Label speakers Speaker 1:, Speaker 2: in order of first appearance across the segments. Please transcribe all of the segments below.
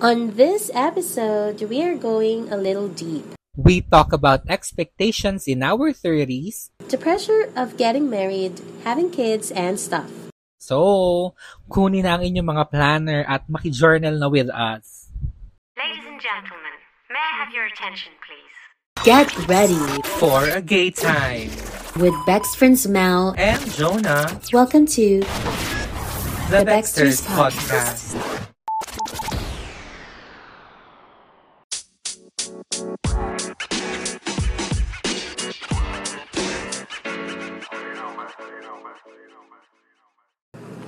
Speaker 1: On this episode, we are going a little deep.
Speaker 2: We talk about expectations in our 30s,
Speaker 1: The pressure of getting married, having kids, and stuff.
Speaker 2: so kunin na ang inyong mga planner at maki-journal na with us.
Speaker 3: Ladies and gentlemen, may I have your attention, please?
Speaker 1: Get ready
Speaker 2: For a gay time.
Speaker 1: with Bex friends Mel.
Speaker 2: And Jonah,
Speaker 1: Welcome to
Speaker 2: the,
Speaker 1: The Baxters
Speaker 2: Baxters Podcast.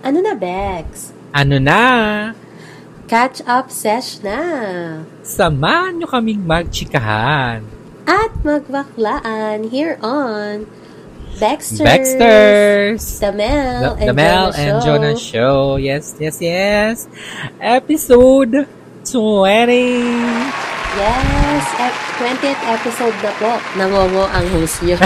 Speaker 1: Ano na, Bex?
Speaker 2: Ano na?
Speaker 1: Catch up sesh na.
Speaker 2: Samahan nyo kaming magchikahan.
Speaker 1: At magbaklaan here on Baxters.
Speaker 2: Baxters!
Speaker 1: The Mel
Speaker 2: The,
Speaker 1: and
Speaker 2: the Mel
Speaker 1: Jonah
Speaker 2: and
Speaker 1: Show.
Speaker 2: Jonah Show. Yes, yes, yes. Episode 20.
Speaker 1: Yes, ep- 20th episode na po. Nangongo ang host niyo.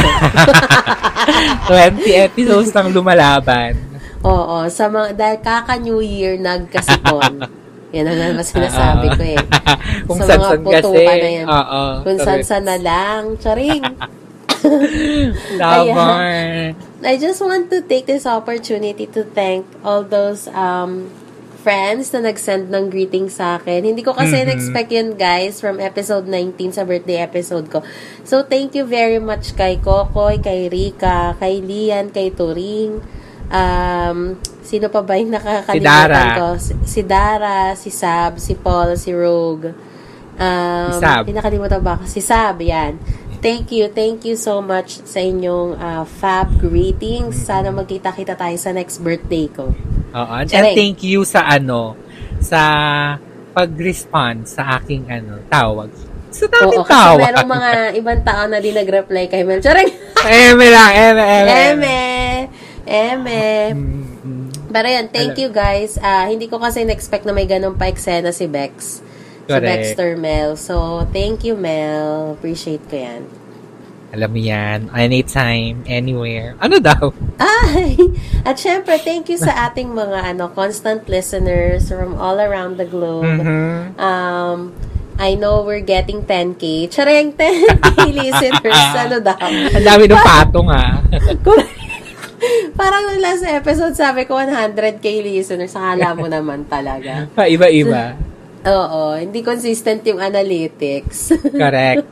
Speaker 2: 20 episodes ng lumalaban.
Speaker 1: Oo, sa mga, dahil kaka-New Year nagkasipon. Yan ang naman sinasabi ko eh.
Speaker 2: Kung
Speaker 1: Sa mga
Speaker 2: san-san
Speaker 1: putukan na yan.
Speaker 2: Oo.
Speaker 1: Kung saan-saan na lang. Charing!
Speaker 2: Laban.
Speaker 1: I just want to take this opportunity to thank all those um, friends na nag-send ng greeting sa akin. Hindi ko kasi
Speaker 2: Mhm.
Speaker 1: in-expect yun, guys, from episode 19 sa birthday episode ko. So, thank you very much kay Kokoy, kay Rika, kay Lian, kay Turing, um, sino pa ba yung nakakalimutan
Speaker 2: Si
Speaker 1: ko? Si, si Dara, si Sab, si Paul, si Rogue. Um,
Speaker 2: Si Sab.
Speaker 1: nakalimutan ba ako? Si Sab, yan. Thank you, thank you so much sa inyong uh, fab greetings. Sana magkita-kita tayo sa next birthday ko.
Speaker 2: Oo. And
Speaker 1: Charing.
Speaker 2: thank you sa ano, sa pag-respond sa aking ano, tawag. Sa
Speaker 1: Oo,
Speaker 2: natin
Speaker 1: kasi
Speaker 2: tawag.
Speaker 1: merong mga ibang tao na di nag-reply kay Mel. Charing!
Speaker 2: Eme lang, eme, eme.
Speaker 1: Eme! Eme!
Speaker 2: Mm,
Speaker 1: Pero yan, thank you guys. Ah, hindi ko kasi na-expect na may ganun pa eksena si Bex. Si
Speaker 2: Correct.
Speaker 1: Baxter Mel. So, thank you, Mel. Appreciate ko yan.
Speaker 2: Alam mo yan, anytime, anywhere. Ano daw?
Speaker 1: Ay! At syempre, thank you sa ating mga ano constant listeners from all around the globe.
Speaker 2: Mhm.
Speaker 1: Um, I know we're getting 10K. Chareng 10K listeners. ano daw?
Speaker 2: Ang dami ng patong ah.
Speaker 1: Parang nung last episode, sabi ko 100K listeners. Akala mo naman talaga.
Speaker 2: Iba-iba.
Speaker 1: Oo, hindi consistent yung analytics.
Speaker 2: Correct.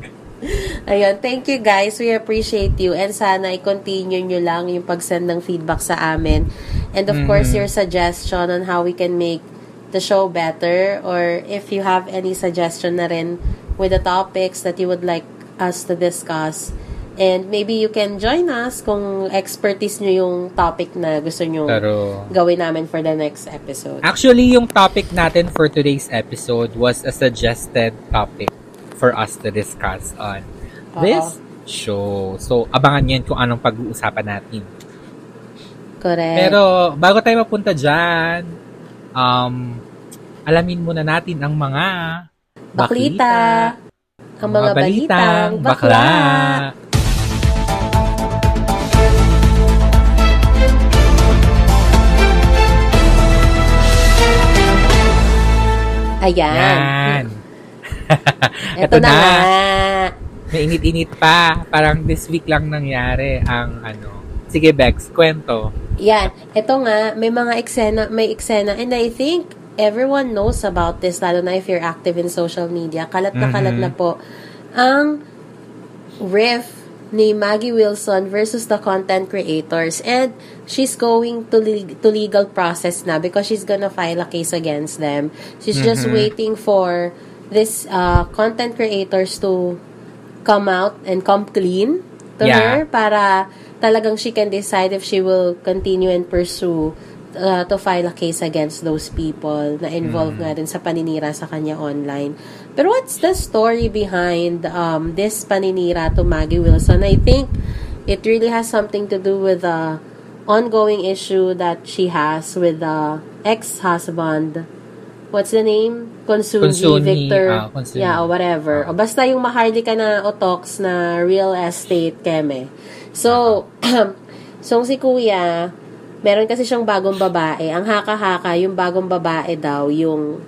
Speaker 1: Ayun, thank you guys. We appreciate you. And sana i-continue nyo lang yung pag-send ng feedback sa amin. And of course, your suggestion on how we can make the show better or if you have any suggestion na rin with the topics that you would like us to discuss. And maybe you can join us kung expertise nyo yung topic na gusto nyo
Speaker 2: Pero,
Speaker 1: gawin namin for the next episode.
Speaker 2: actually, yung topic natin for today's episode was a suggested topic for us to discuss on this show. So, abangan nyo yun kung anong pag-uusapan natin.
Speaker 1: Correct.
Speaker 2: Pero, bago tayo mapunta dyan, um, alamin muna natin ang mga
Speaker 1: Baklita. Ang mga, balitang bakla. Ayan.
Speaker 2: Yan.
Speaker 1: Ito, na, nga.
Speaker 2: Mainit-init pa. Parang this week lang nangyari ang ano. Sige, Bex, kwento.
Speaker 1: Yan. Ito nga, may mga eksena, may eksena. And I think everyone knows about this, lalo na if you're active in social media. Kalat na kalat
Speaker 2: Mhm.
Speaker 1: na po. Ang riff ni Maggie Wilson versus the content creators. And she's going to, le- to legal process na because she's gonna file a case against them. She's just
Speaker 2: Mhm.
Speaker 1: waiting for this uh, content creators to come out and come clean to
Speaker 2: Yeah.
Speaker 1: her para talagang she can decide if she will continue and pursue uh, to file a case against those people na involved nga din sa paninira sa kanya online. Pero what's the story behind um, this paninira to Maggie Wilson? I think it really has something to do with the ongoing issue that she has with the ex-husband. What's the name? Consunji,
Speaker 2: Consuni,
Speaker 1: Victor.
Speaker 2: ah, Consuni.
Speaker 1: yeah, or whatever. O basta yung maharli ka na otox na real estate keme. So, so si kuya, meron kasi siyang bagong babae. Ang haka-haka, yung bagong babae daw, yung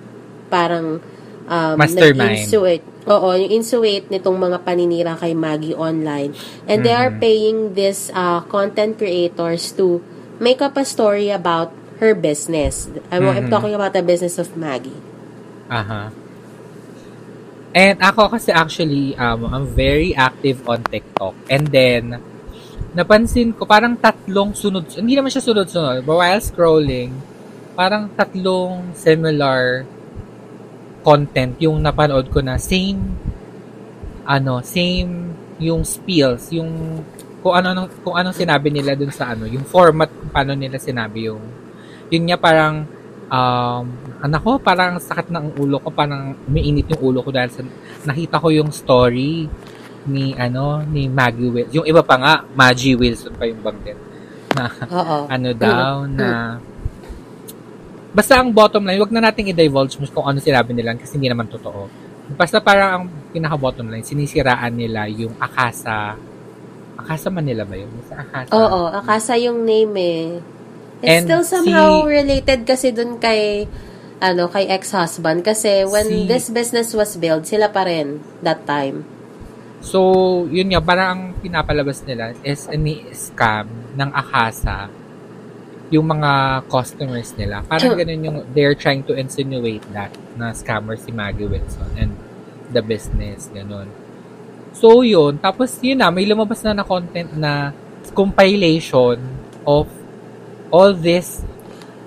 Speaker 1: parang um,
Speaker 2: Mastermind.
Speaker 1: nag-insuate. Oo, yung insuate nitong mga paninira kay Maggie online. And they are paying this uh, content creators to make up a story about her business. I'm, I'm talking about the business of Maggie.
Speaker 2: Aha. And ako kasi actually, um, I'm very active on TikTok. And then, napansin ko, parang tatlong sunod, hindi naman siya sunod-sunod, but while scrolling, parang tatlong similar content yung napanood ko na same, ano, same yung spills, yung kung ano kung anong sinabi nila dun sa ano, yung format kung paano nila sinabi yung yun nga parang um, anak ko, parang sakit ng ulo ko, parang umiinit yung ulo ko dahil sa, nakita ko yung story ni, ano, ni Maggie Wilson. Yung iba pa nga, Maggie Wilson pa yung banggit. Na,
Speaker 1: Oo.
Speaker 2: ano daw, na, basta ang bottom line, wag na nating i-divulge kung ano sinabi nila kasi hindi naman totoo. Basta parang ang pinaka-bottom line, sinisiraan nila yung Akasa, Akasa Manila ba yun? Basta Akasa.
Speaker 1: Oo, Akasa yung name eh. It's
Speaker 2: And
Speaker 1: still somehow
Speaker 2: si-
Speaker 1: related kasi dun kay ano kay ex-husband kasi when
Speaker 2: Si-
Speaker 1: this business was built sila pa rin that time.
Speaker 2: So, yun nga, parang ang pinapalabas nila is any scam ng Akasa yung mga customers nila. Parang ganun yung, they're trying to insinuate that na scammer si Maggie Wilson and the business, ganun. So, yun. Tapos, yun na, may lumabas na na content na compilation of all these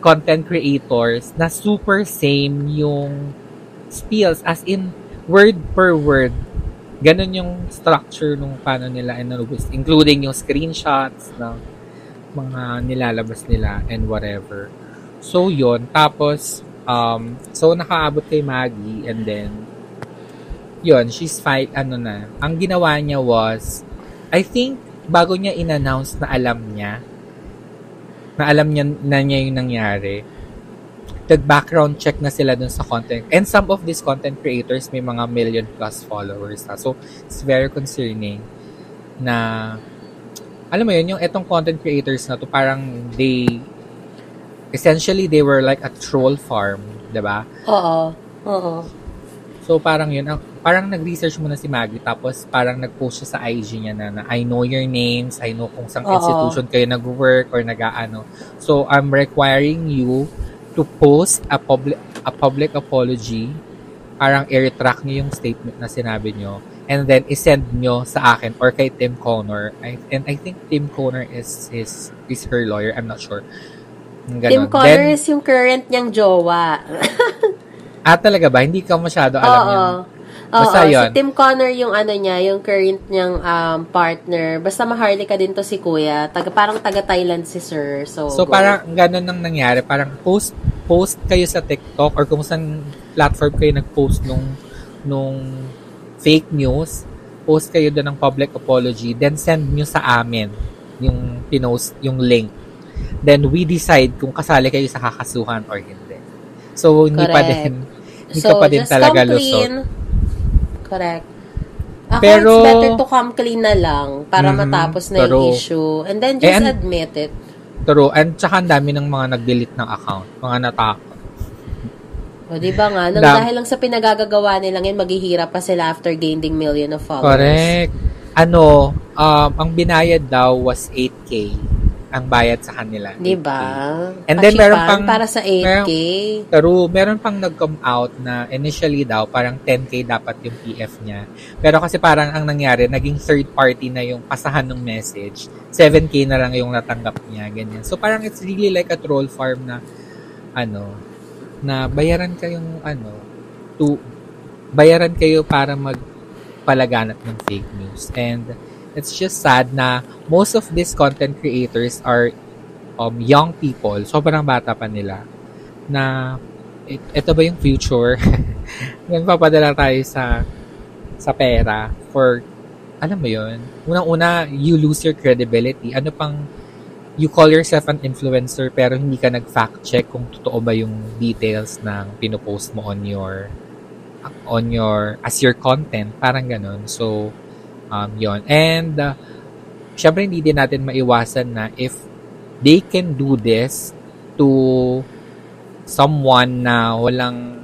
Speaker 2: content creators na super same yung spills as in word per word ganun yung structure nung paano nila inalabas, including yung screenshots ng mga nilalabas nila and whatever. So, yon Tapos, um, so nakaabot kay Maggie and then, yon she's fight, ano na. Ang ginawa niya was, I think, bago niya in-announce na alam niya, na alam niya na niya yung nangyari, nag-background check na sila dun sa content. And some of these content creators may mga million plus followers na. So, it's very concerning na alam mo yun, yung etong content creators na to, parang they essentially they were like a troll farm, 'di ba?
Speaker 1: Oo. Oo.
Speaker 2: So parang yun, ang- parang nag-research muna si Maggie tapos parang nag-post siya sa IG niya na, na I know your names, I know kung saan institution kayo nag-work or nag-ano. So I'm requiring you to post a public a public apology parang i-retract niyo yung statement na sinabi niyo and then isend niyo sa akin or kay Tim Connor. I, and I think Tim Connor is is is her lawyer. I'm not sure. Ganon.
Speaker 1: Tim Connor
Speaker 2: Then,
Speaker 1: is yung current niyang jowa.
Speaker 2: ah, talaga ba? Hindi ka masyado alam
Speaker 1: Oo.
Speaker 2: yun.
Speaker 1: Oo,
Speaker 2: Basta
Speaker 1: si
Speaker 2: yun.
Speaker 1: Tim Connor yung ano niya, yung current niyang um, partner. Basta maharlika din to si Kuya. Taga, parang taga-Thailand si Sir. So,
Speaker 2: So
Speaker 1: go.
Speaker 2: parang ganun nang nangyari, parang post post kayo sa TikTok or kung saan platform kayo nag-post nung nung fake news, post kayo doon ng public apology, then send nyo sa amin yung pinost, yung link. Then we decide kung kasali kayo sa kakasuhan or hindi. So hindi pa din hindi ka pa din talaga lusot.
Speaker 1: Correct. Ako,
Speaker 2: Pero-
Speaker 1: it's better to come clean na lang para
Speaker 2: Mhm,
Speaker 1: matapos na
Speaker 2: pero-
Speaker 1: yung issue. And then just
Speaker 2: Eh, and-
Speaker 1: admit it.
Speaker 2: True. And tsaka ang dami ng mga nag-delete ng account. Mga natakot.
Speaker 1: O, di ba nga? Nang
Speaker 2: Dam-
Speaker 1: dahil lang sa pinagagagawa nilang yun, maghihirap pa sila after gaining million of followers.
Speaker 2: Correct. Ano, um, ang binayad daw was 8K ang bayad sa kanila.
Speaker 1: Di ba?
Speaker 2: 8K. And then meron pang-
Speaker 1: para sa 8K.
Speaker 2: Pero meron pang nag-come out na initially daw parang 10K dapat yung PF niya. Pero kasi parang ang nangyari, naging third party na yung pasahan ng message. 7K na lang yung natanggap niya, ganyan. So parang it's really like a troll farm na ano, na bayaran kayong ano, to bayaran kayo para magpalaganap ng fake news. And it's just sad na most of these content creators are um, young people, sobrang bata pa nila, na it- ito ba yung future? Nagpapadala tayo sa sa pera for alam mo yun, unang-una, you lose your credibility. Ano pang you call yourself an influencer pero hindi ka nag-fact check kung totoo ba yung details ng pinopost mo on your on your as your content. Parang ganun. So um yon and uh, syempre hindi din natin maiwasan na if they can do this to someone na walang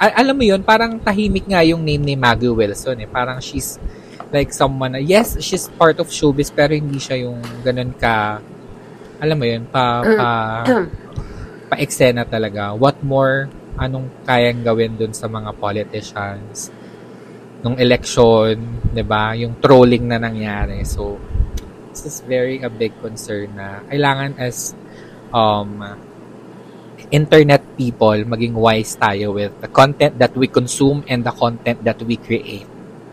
Speaker 2: a- alam mo yun, parang tahimik nga yung name ni Maggie Wilson eh. Parang she's like someone na, yes, she's part of showbiz, pero hindi siya yung ganun ka, alam mo yun, pa, pa, pa eksena talaga. What more, anong kayang gawin dun sa mga politicians? Nung election, 'di ba Yung trolling na nangyari. So, this is very a big concern na kailangan as um, internet people, maging wise tayo with the content that we consume and the content that we create.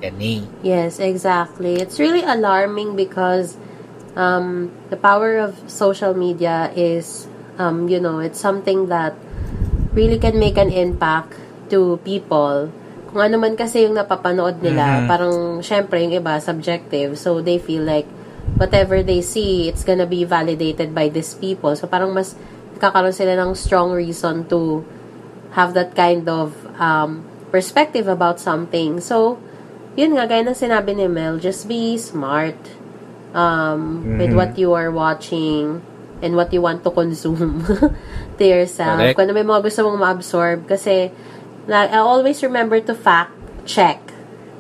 Speaker 2: Yan eh.
Speaker 1: Yes, exactly. It's really alarming because um, the power of social media is, um, you know, it's something that really can make an impact to people. Kung ano man kasi yung napapanood nila,
Speaker 2: Mhm.
Speaker 1: parang, syempre, yung iba, subjective. So, they feel like, whatever they see, it's gonna be validated by these people. So, parang mas kakaroon sila ng strong reason to have that kind of um, perspective about something. So, yun nga, gaya ng sinabi ni Mel, just be smart um, with
Speaker 2: Mhm.
Speaker 1: what you are watching and what you want to consume to yourself.
Speaker 2: Correct.
Speaker 1: Kung ano may mga gusto mong ma-absorb. Kasi, na, I always remember to fact check.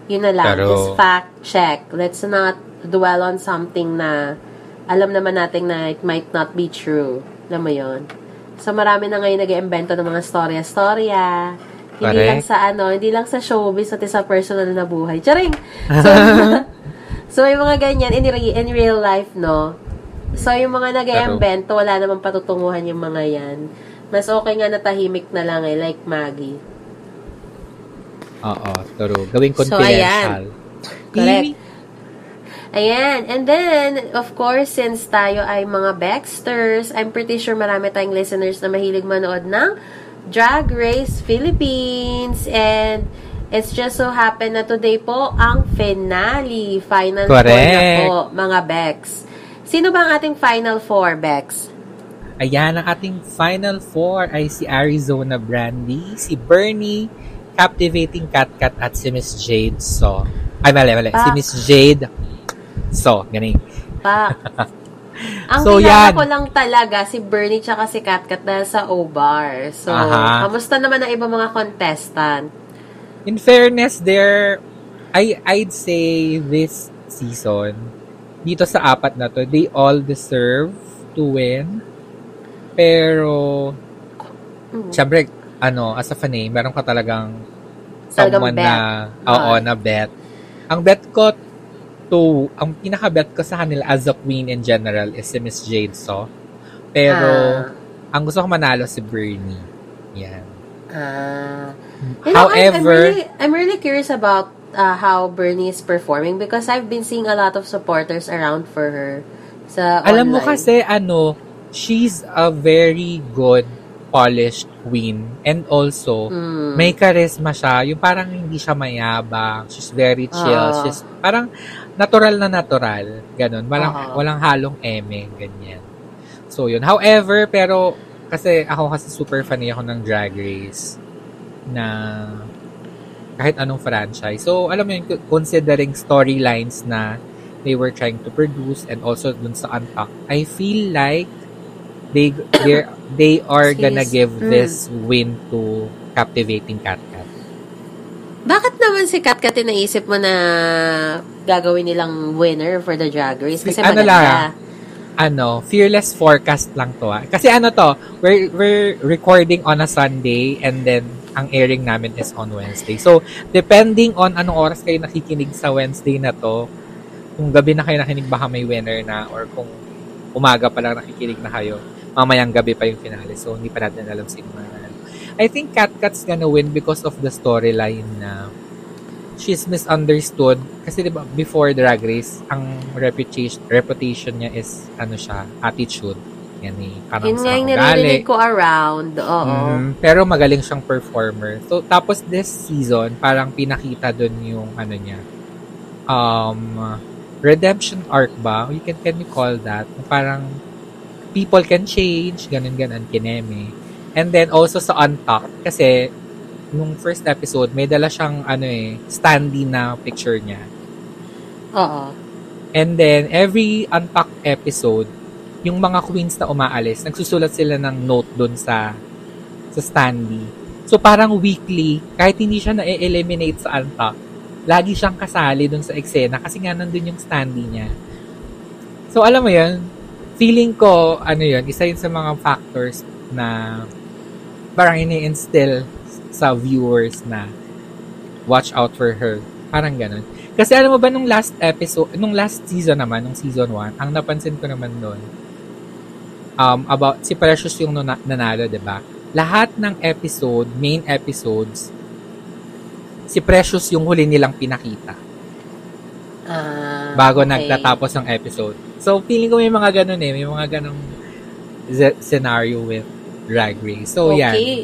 Speaker 1: Yun na lang.
Speaker 2: Pero-
Speaker 1: Just fact check. Let's not dwell on something na alam naman natin na it might not be true. Alam mo yun? So, marami na ngayon nag-iimbento ng mga storya-storya. Hindi lang sa ano, hindi lang sa showbiz, pati sa personal na buhay. Charing! So, so may mga ganyan in, re- in real life, no? So, yung mga nag-iimbento, wala namang patutunguhan yung mga yan. Mas okay nga na tahimik na lang eh, like Maggie.
Speaker 2: Oo, true. Gawing
Speaker 1: So,
Speaker 2: confidential.
Speaker 1: Correct. Ayan. And then, of course, since tayo ay mga Baxters, I'm pretty sure marami tayong listeners na mahilig manood ng Drag Race Philippines. And it's just so happen na today po ang finale. Final four na
Speaker 2: Correct.
Speaker 1: po, mga Bex. Sino ba ang ating final four, Bex?
Speaker 2: Ayan, ang ating final four ay si Arizona Brandy, si Bernie, Captivating Cat Cat at si Miss Jade So. Ay, mali, mali. Si
Speaker 1: Pa.
Speaker 2: Miss Jade So, ganing.
Speaker 1: Pa. Ang
Speaker 2: So,
Speaker 1: kilala
Speaker 2: yan.
Speaker 1: ko lang talaga si Bernie tsaka si Katkat dahil sa O-Bar. So,
Speaker 2: Aha.
Speaker 1: kamusta naman ang ibang mga contestant?
Speaker 2: In fairness, there, I, I'd say this season, dito sa apat na to, they all deserve to win. Pero,
Speaker 1: Mm.
Speaker 2: syempre, ano, as a fanay, meron ka talagang
Speaker 1: Talagang
Speaker 2: someone
Speaker 1: bet.
Speaker 2: na, oo,
Speaker 1: Ah.
Speaker 2: na bet. Ang bet ko to, ang pinaka-bet ko sa kanila as a queen in general is si Miss Jade So. Pero,
Speaker 1: Ah.
Speaker 2: ang gusto ko manalo si Bernie. Yan.
Speaker 1: Ah. You know, I'm, I'm
Speaker 2: However,
Speaker 1: really, I'm really curious about uh, how Bernie is performing because I've been seeing a lot of supporters around for her sa
Speaker 2: Alam mo kasi ano, she's a very good polished queen and also
Speaker 1: Mm.
Speaker 2: may charisma siya, yung parang hindi siya mayabang, she's very chill,
Speaker 1: Ah.
Speaker 2: she's parang natural na natural, ganun, walang
Speaker 1: Ah.
Speaker 2: walang halong eme, ganyan. So yun. However, pero kasi ako kasi super fan ako ng Drag Race na kahit anong franchise. So, alam mo yun, considering storylines na they were trying to produce and also dun sa Untuck, I feel like they they they are gonna
Speaker 1: Sis,
Speaker 2: give
Speaker 1: mm.
Speaker 2: this win to Captivating Cat.
Speaker 1: Bakit naman si Katkat yung naisip mo na gagawin nilang winner for the drag race? Kasi
Speaker 2: Ano
Speaker 1: maganda.
Speaker 2: lang, Ano, fearless forecast lang to ah. Kasi ano to, we're, we're recording on a Sunday and then ang airing namin is on Wednesday. So, depending on anong oras kayo nakikinig sa Wednesday na to, kung gabi na kayo nakinig baka may winner na or kung umaga pa lang nakikinig na kayo, mamayang gabi pa yung finale. So, hindi pa natin alam sino mananalo. I think Cat Cat's gonna win because of the storyline na she's misunderstood. Kasi diba, before Drag Race, ang reputation, reputation niya is, ano siya, attitude. Yan eh. Parang
Speaker 1: Yun nga yung naririnig ko around. Oo.
Speaker 2: Mhm. Pero magaling siyang performer. So, tapos this season, parang pinakita dun yung, ano niya, um, redemption arc ba? You can, can you call that? Parang, people can change, ganun-ganon, kineme. And then, also sa Untucked, kasi, nung first episode, may dala siyang, ano eh, standee na picture niya.
Speaker 1: Oo.
Speaker 2: And then, every Untucked episode, yung mga queens na umaalis, nagsusulat sila ng note dun sa sa standee. So, parang weekly, kahit hindi siya na-eliminate sa Anta, lagi siyang kasali dun sa eksena kasi nga nandun yung standee niya. So alam mo yun, feeling ko, ano yun, isa yun sa mga factors na parang ini-instill sa viewers na watch out for her. Parang ganun. Kasi alam mo ba nung last episode, nung last season naman, nung season 1, ang napansin ko naman doon, um, about, si Precious yung nuna- nanalo, di ba? Lahat ng episode, main episodes, si Precious yung huli nilang pinakita
Speaker 1: Ah,
Speaker 2: bago
Speaker 1: okay.
Speaker 2: nagtatapos ang episode. So, feeling ko may mga ganun eh. May mga ganung z- scenario with Drag Race. So, yan.
Speaker 1: Okay.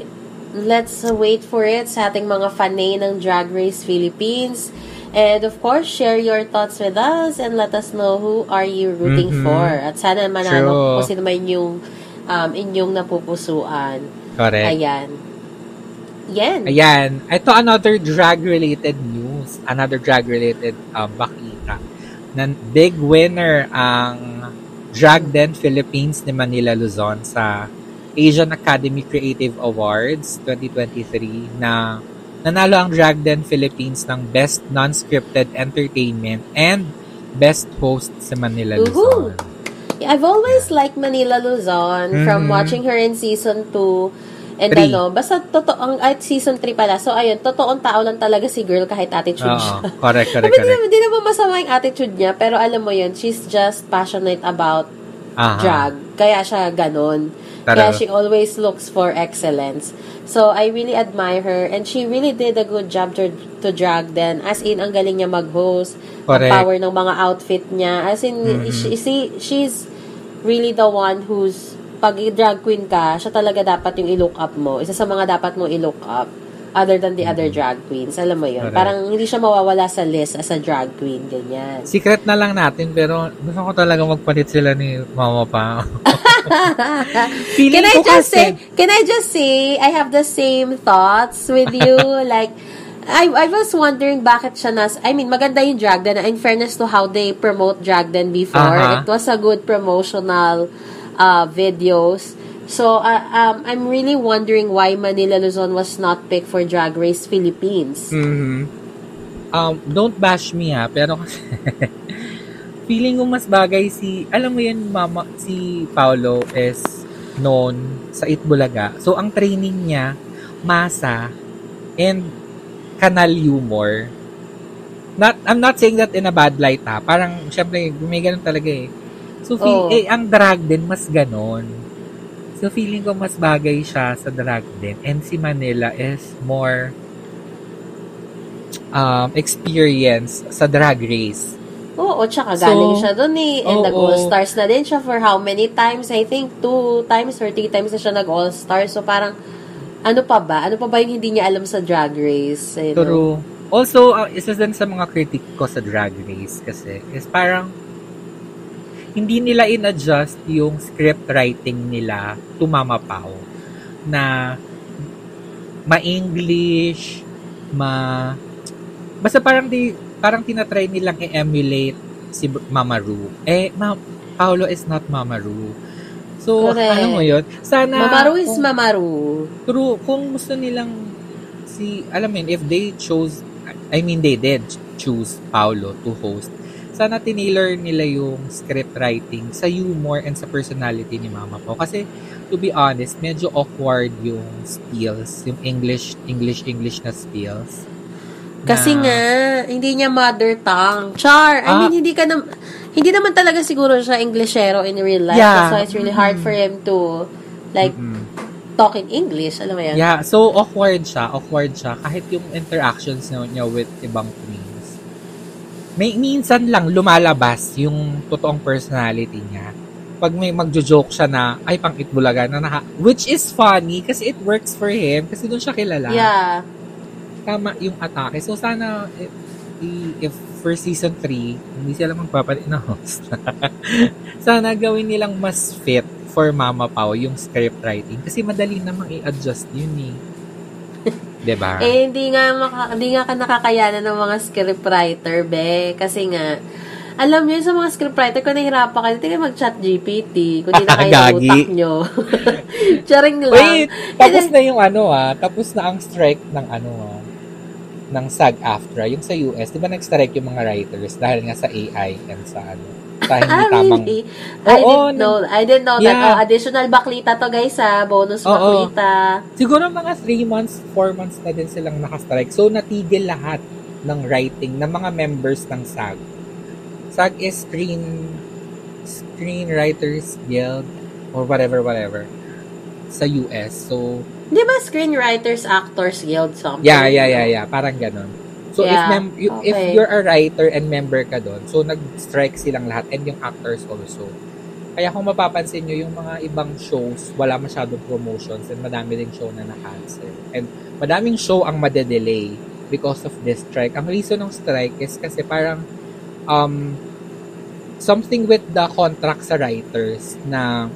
Speaker 1: Let's uh, wait for it sa ating mga fanay ng Drag Race Philippines. And of course, share your thoughts with us and let us know who are you rooting
Speaker 2: Mhm.
Speaker 1: for. At sana manalo kung sino man yung um, inyong napupusuan.
Speaker 2: Correct.
Speaker 1: Ayan. Yan.
Speaker 2: Ayan. Ito another drag-related news. Another drag-related um, bakita. Na big winner ang Drag Den Philippines ni Manila Luzon sa Asian Academy Creative Awards 2023 na nanalo ang Drag Den Philippines ng Best Non-Scripted Entertainment and Best Host sa Manila! Luzon.
Speaker 1: I've always liked Manila Luzon from
Speaker 2: Mhm.
Speaker 1: watching her in season 2 and
Speaker 2: Three.
Speaker 1: ano, basta totoo, ang at season 3 pala. So, ayun, totoong tao lang talaga si girl kahit attitude
Speaker 2: Oo.
Speaker 1: siya.
Speaker 2: Correct, correct, correct.
Speaker 1: naman, di naman masama yung attitude niya, pero alam mo yun, she's just passionate about
Speaker 2: Aha.
Speaker 1: drag. Kaya siya ganon.
Speaker 2: Tara.
Speaker 1: Kaya she always looks for excellence. So, I really admire her and she really did a good job to, to drag then. As in, ang galing niya mag-host. Ang
Speaker 2: Correct.
Speaker 1: power ng mga outfit niya. As in,
Speaker 2: Mhm.
Speaker 1: she, see, she's really the one who's pag drag queen ka, siya talaga dapat yung i-look up mo. Isa sa mga dapat mo i-look up other than the other drag queens. Alam mo yun.
Speaker 2: Correct.
Speaker 1: Parang hindi siya mawawala sa list as a drag queen. Ganyan.
Speaker 2: Secret na lang natin, pero gusto ko talaga magpalit sila ni Mama pa.
Speaker 1: Can I just
Speaker 2: kasi,
Speaker 1: say, can I just say, I have the same thoughts with you. like, I, I was wondering bakit siya nas, I mean, maganda yung drag den. In fairness to how they promote drag den before,
Speaker 2: Aha.
Speaker 1: it was a good promotional uh, videos. So, uh, um, I'm really wondering why Manila Luzon was not picked for Drag Race Philippines.
Speaker 2: Mhm. Um, don't bash me ha, pero kasi feeling ko mas bagay si, alam mo yan, mama, si Paolo is known sa Itbulaga. So, ang training niya, masa, and kanal humor. Not, I'm not saying that in a bad light ha. Parang, syempre, may ganun talaga eh. So, feel,
Speaker 1: Oo.
Speaker 2: eh, ang drag din, mas ganon. So, feeling ko mas bagay siya sa drag din. And si Manila is more um, experience sa drag race.
Speaker 1: Oo, tsaka
Speaker 2: So,
Speaker 1: galing siya doon eh. And
Speaker 2: oo.
Speaker 1: nag-all-stars na din siya for how many times? I think two times or three times na siya nag-all-stars. So parang, ano pa ba? Ano pa ba yung hindi niya alam sa drag race? You know?
Speaker 2: Pero, also, uh, isa din sa mga critic ko sa drag race kasi is parang hindi nila in-adjust yung script writing nila to Mama Pao na ma-English, ma... Basta parang di, parang tinatry nilang i-emulate si Mama Ru. Eh, Ma- Paolo is not Mama Ru. So,
Speaker 1: Correct.
Speaker 2: ano mo yun? Sana...
Speaker 1: Mamaru is
Speaker 2: kung-
Speaker 1: mamaru.
Speaker 2: True, kung gusto nilang si, alam mo yun, if they chose, I mean, they did choose Paulo to host, sana tinailor nila yung script writing sa humor and sa personality ni Mama po. Kasi, to be honest, medyo awkward yung spills, yung English, English, English na spills.
Speaker 1: Kasi
Speaker 2: Na-
Speaker 1: nga, hindi niya mother tongue. Char! I
Speaker 2: Ah.
Speaker 1: mean, hindi ka na, hindi naman talaga siguro siya Englishero in real life.
Speaker 2: Yeah.
Speaker 1: That's why it's really hard for him to, like,
Speaker 2: Mm-mm.
Speaker 1: talk in English. Alam mo yan?
Speaker 2: Yeah, so awkward siya, awkward siya kahit yung interactions niya, with ibang queens. May minsan lang lumalabas yung totoong personality niya. Pag may magjo-joke siya na ay pang itbulaga na naka, which is funny kasi it works for him kasi doon siya kilala.
Speaker 1: Yeah.
Speaker 2: Tama yung atake. So sana if, if for season 3, hindi sila magpapalit na host. sana gawin nilang mas fit for Mama Pao yung script writing kasi madali namang i-adjust yun eh. 'Di ba?
Speaker 1: Eh, hindi nga, maka, hindi nga ka nakakayanan ng mga scriptwriter, be. Kasi nga, Alam niyo, sa mga scriptwriter, kung nahihirapan kayo, tingnan mag-chat GPT. Kung di na kayo ng utak nyo. Charing lang.
Speaker 2: Wait, tapos na yung ano ah, tapos na ang strike ng ano ah, ng SAG-AFTRA, yung sa US, di ba nag-strike yung mga writers dahil nga sa AI and sa ano, hindi
Speaker 1: Ah,
Speaker 2: tamang...
Speaker 1: really? I
Speaker 2: Oo,
Speaker 1: didn't know. I didn't know that.
Speaker 2: Yeah.
Speaker 1: Oh, additional baklita to, guys, ha? Bonus
Speaker 2: Oo.
Speaker 1: baklita.
Speaker 2: Siguro mga 3 months, 4 months na din silang nakastrike. So, natigil lahat ng writing ng mga members ng SAG. SAG is Screen Screenwriters Guild or whatever, whatever sa US. So,
Speaker 1: Di ba Screenwriters Actors Guild something?
Speaker 2: yeah, yeah, yeah, yeah. Parang ganon. So, if,
Speaker 1: Yeah,
Speaker 2: mem- you- if
Speaker 1: okay.
Speaker 2: you're a writer and member ka doon, so nag-strike silang lahat and yung actors also. Kaya kung mapapansin nyo, yung mga ibang shows, wala masyadong promotions and madami rin show na na-cancel. And madaming show ang madedelay because of this strike. Ang reason ng strike is kasi parang um, something with the contract sa writers na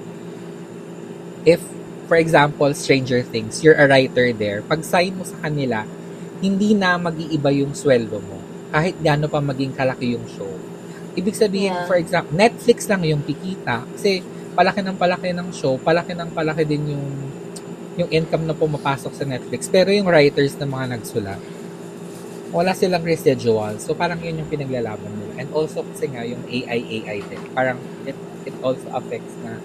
Speaker 2: if, for example, Stranger Things, you're a writer there, pag sign mo sa kanila, hindi na mag-iiba yung sweldo mo. Kahit gaano pa maging kalaki yung show. Ibig sabihin,
Speaker 1: Yeah.
Speaker 2: for example, Netflix lang yung kikita. Kasi palaki ng palaki ng show, palaki ng palaki din yung yung income na pumapasok sa Netflix. Pero yung writers na mga nagsulat, wala silang residual. So, parang yun yung pinaglalaban nila. And also, kasi nga, yung AI, AI din. Parang, it, it also affects na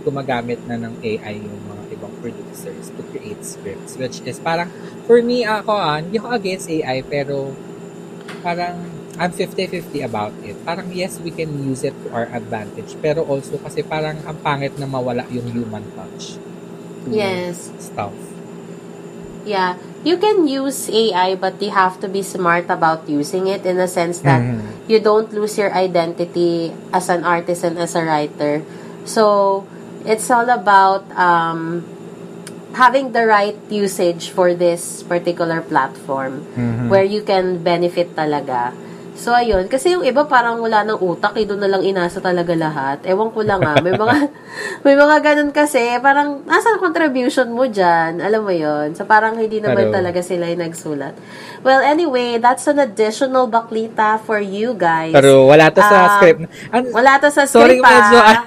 Speaker 2: gumagamit na ng AI yung mga ibang producers to create scripts. Which is parang, for me, ako ah, hindi ako against AI, pero parang, I'm 50-50 about it. Parang, yes, we can use it to our advantage. Pero also, kasi parang, ang pangit na mawala yung human touch. to
Speaker 1: Yes.
Speaker 2: Stuff.
Speaker 1: Yeah. You can use AI, but you have to be smart about using it in the sense that
Speaker 2: Mhm.
Speaker 1: you don't lose your identity as an artist and as a writer. So, it's all about um, having the right usage for this particular platform
Speaker 2: Mhm.
Speaker 1: where you can benefit talaga. So, ayun. Kasi yung iba parang wala ng utak, eh, doon na lang inasa talaga lahat. Ewan ko lang ah. May mga, may mga ganun kasi, parang, nasa contribution mo dyan? Alam mo yon So, parang hindi naman
Speaker 2: Hello.
Speaker 1: talaga sila yung nagsulat. Well, anyway, that's an additional baklita for you guys.
Speaker 2: Pero wala to sa
Speaker 1: Um,
Speaker 2: script. An-
Speaker 1: Wala to sa
Speaker 2: Sorry,
Speaker 1: script
Speaker 2: medyo,
Speaker 1: ah.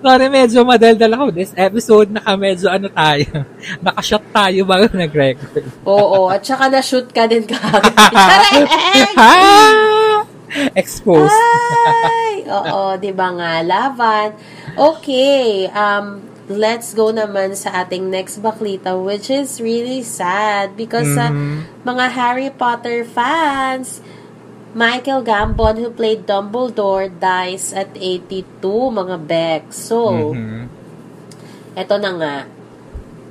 Speaker 2: Sorry, medyo madaldal ako. This episode, naka medyo ano tayo. Nakashot tayo bago nag-record.
Speaker 1: Oo, at saka na-shoot ka din kagad.
Speaker 2: ah! Exposed.
Speaker 1: Ay! Oo, di ba nga, laban. Okay, um, let's go naman sa ating next baklita, which is really sad because sa
Speaker 2: Mhm.
Speaker 1: mga Harry Potter fans, Michael Gambon, who played Dumbledore, dies at 82, mga Beck. So,
Speaker 2: Mhm.
Speaker 1: eto na nga,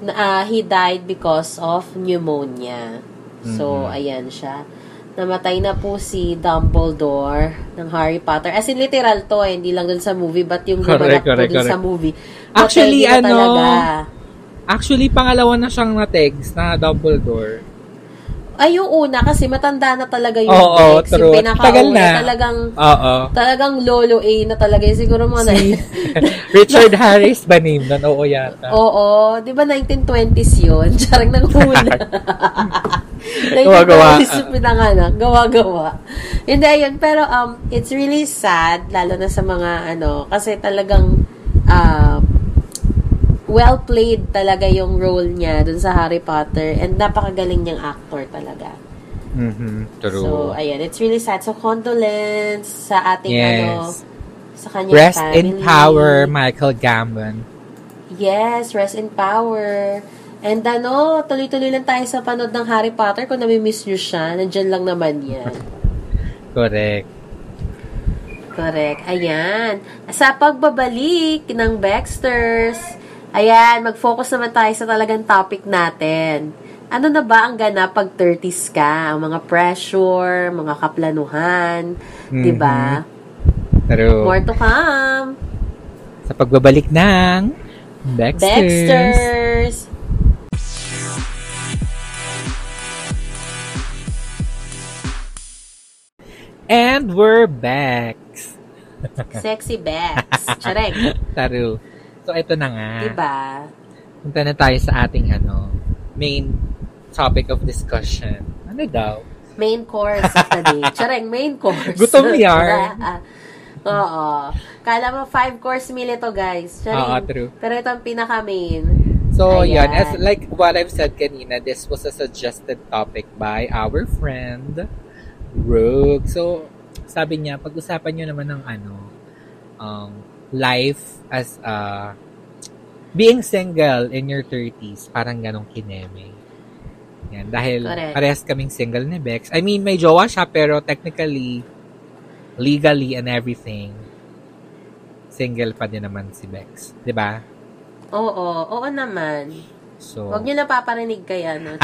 Speaker 1: na, ah, he died because of pneumonia. So,
Speaker 2: Mhm.
Speaker 1: ayan siya. Namatay na po si Dumbledore ng Harry Potter. As in, literal to, eh, hindi lang dun sa movie, but yung gumanap
Speaker 2: Correct,
Speaker 1: po
Speaker 2: correct,
Speaker 1: dun sa movie.
Speaker 2: Actually,
Speaker 1: Botegi na
Speaker 2: ano,
Speaker 1: talaga.
Speaker 2: Actually, pangalawa na siyang na-text na Dumbledore.
Speaker 1: Ay, yung una, kasi matanda na talaga yung
Speaker 2: Oo,
Speaker 1: ex.
Speaker 2: true.
Speaker 1: Yung pinakauna,
Speaker 2: na.
Speaker 1: talagang,
Speaker 2: Oo.
Speaker 1: talagang lolo A na talaga. Siguro mga
Speaker 2: Si
Speaker 1: na,
Speaker 2: Richard Harris ba name nun? Oo yata.
Speaker 1: Oo, di ba 1920s yun? Charang nang una.
Speaker 2: Gawa-gawa.
Speaker 1: 1920s yung pinanganak. Gawa-gawa. Hindi, ayun. Pero, um, it's really sad, lalo na sa mga, ano, kasi talagang, uh, well played talaga yung role niya dun sa Harry Potter and napakagaling niyang actor talaga.
Speaker 2: Mhm. True.
Speaker 1: So, ayun, it's really sad. So, condolence sa ating, ano,
Speaker 2: yes.
Speaker 1: sa kanyang
Speaker 2: Rest
Speaker 1: family.
Speaker 2: in power, Michael Gambon.
Speaker 1: Yes, rest in power. And ano, tuloy-tuloy lang tayo sa panood ng Harry Potter. Kung nami-miss nyo siya, nandyan lang naman yan.
Speaker 2: Correct.
Speaker 1: Correct. Ayan. Sa pagbabalik ng Baxters, ayan, mag-focus naman tayo sa talagang topic natin. Ano na ba ang ganap pag 30s ka? Ang mga pressure, mga kaplanuhan, di ba?
Speaker 2: True.
Speaker 1: More to come.
Speaker 2: Sa pagbabalik ng Baxters.
Speaker 1: Baxters!
Speaker 2: And we're back.
Speaker 1: Sexy Bex. Charek.
Speaker 2: True. So, ito na nga.
Speaker 1: Diba?
Speaker 2: Punta na tayo sa ating ano, main topic of discussion. Ano daw?
Speaker 1: Main course of the day. Chareng, main course.
Speaker 2: Gutom.
Speaker 1: Ah, Oo. Kala mo, five course meal ito, guys. Charing.
Speaker 2: Oo, true.
Speaker 1: Pero ito ang pinaka-main.
Speaker 2: So,
Speaker 1: Ayan.
Speaker 2: yan. As like what I've said kanina, this was a suggested topic by our friend, Rogue. So, sabi niya, pag-usapan nyo naman ng ano, um, life as uh, being single in your 30s, parang ganong kineme. Yan, dahil
Speaker 1: Correct.
Speaker 2: parehas kaming single ni Bex. I mean, may jowa siya, pero technically, legally and everything, single pa din naman si Bex. 'Di ba?
Speaker 1: Oo, oo naman.
Speaker 2: So,
Speaker 1: Huwag niyo napaparinig kay ano.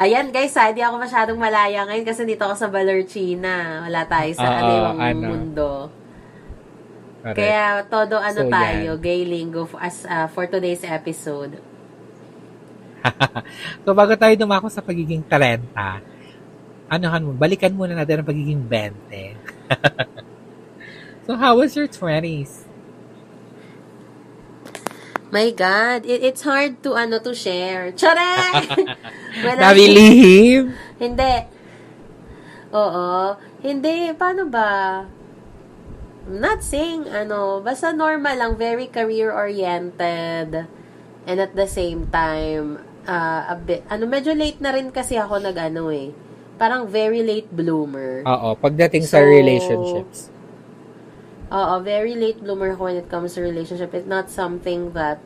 Speaker 1: Ayan guys, ha, hindi ako masyadong malaya ngayon kasi dito ako sa Balorchina. Wala tayo sa
Speaker 2: Oo,
Speaker 1: aliwang
Speaker 2: ano.
Speaker 1: mundo.
Speaker 2: correct.
Speaker 1: Kaya todo ano
Speaker 2: So,
Speaker 1: tayo,
Speaker 2: yan.
Speaker 1: gay lingo as uh, for today's episode.
Speaker 2: So, bago tayo dumako sa pagiging 30, anuhan mo, balikan muna natin ang pagiging 20. so, how was your 20s?
Speaker 1: My God, it, it's hard to ano to share. Wala-
Speaker 2: Nabilihim?
Speaker 1: Hindi. Oo. Hindi. Paano ba? I'm not saying, ano, basta normal lang, very career-oriented. And at the same time, uh, a bit, ano, medyo late na rin kasi ako nag, ano eh. Parang very late bloomer.
Speaker 2: Oo, pagdating sa
Speaker 1: So,
Speaker 2: relationships.
Speaker 1: Oo, very late bloomer ako when it comes to relationship. It's not something that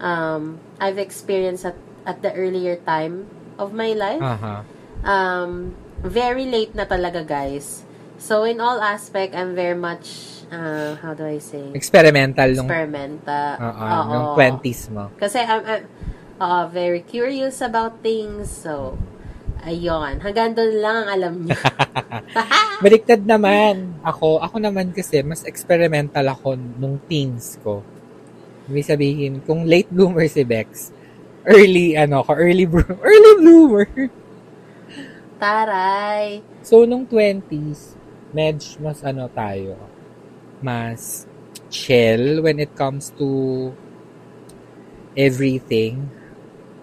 Speaker 1: um, I've experienced at, at the earlier time of my life.
Speaker 2: Aha.
Speaker 1: um, very late na talaga, guys. So, in all aspect, I'm very much, uh, how do I say?
Speaker 2: Experimental nung,
Speaker 1: Experimenta.
Speaker 2: Oo,
Speaker 1: Oo.
Speaker 2: nung 20s mo.
Speaker 1: Kasi I'm, I'm uh, very curious about things. So, ayun. Hanggang doon lang ang alam niyo.
Speaker 2: Baliktad naman. Ako, ako naman kasi, mas experimental ako nung teens ko. Ibig sabihin, kung late bloomer si Bex, early, ano ko, early, bro- early bloomer.
Speaker 1: Taray.
Speaker 2: So, nung 20s, medj mas ano tayo, mas chill when it comes to everything.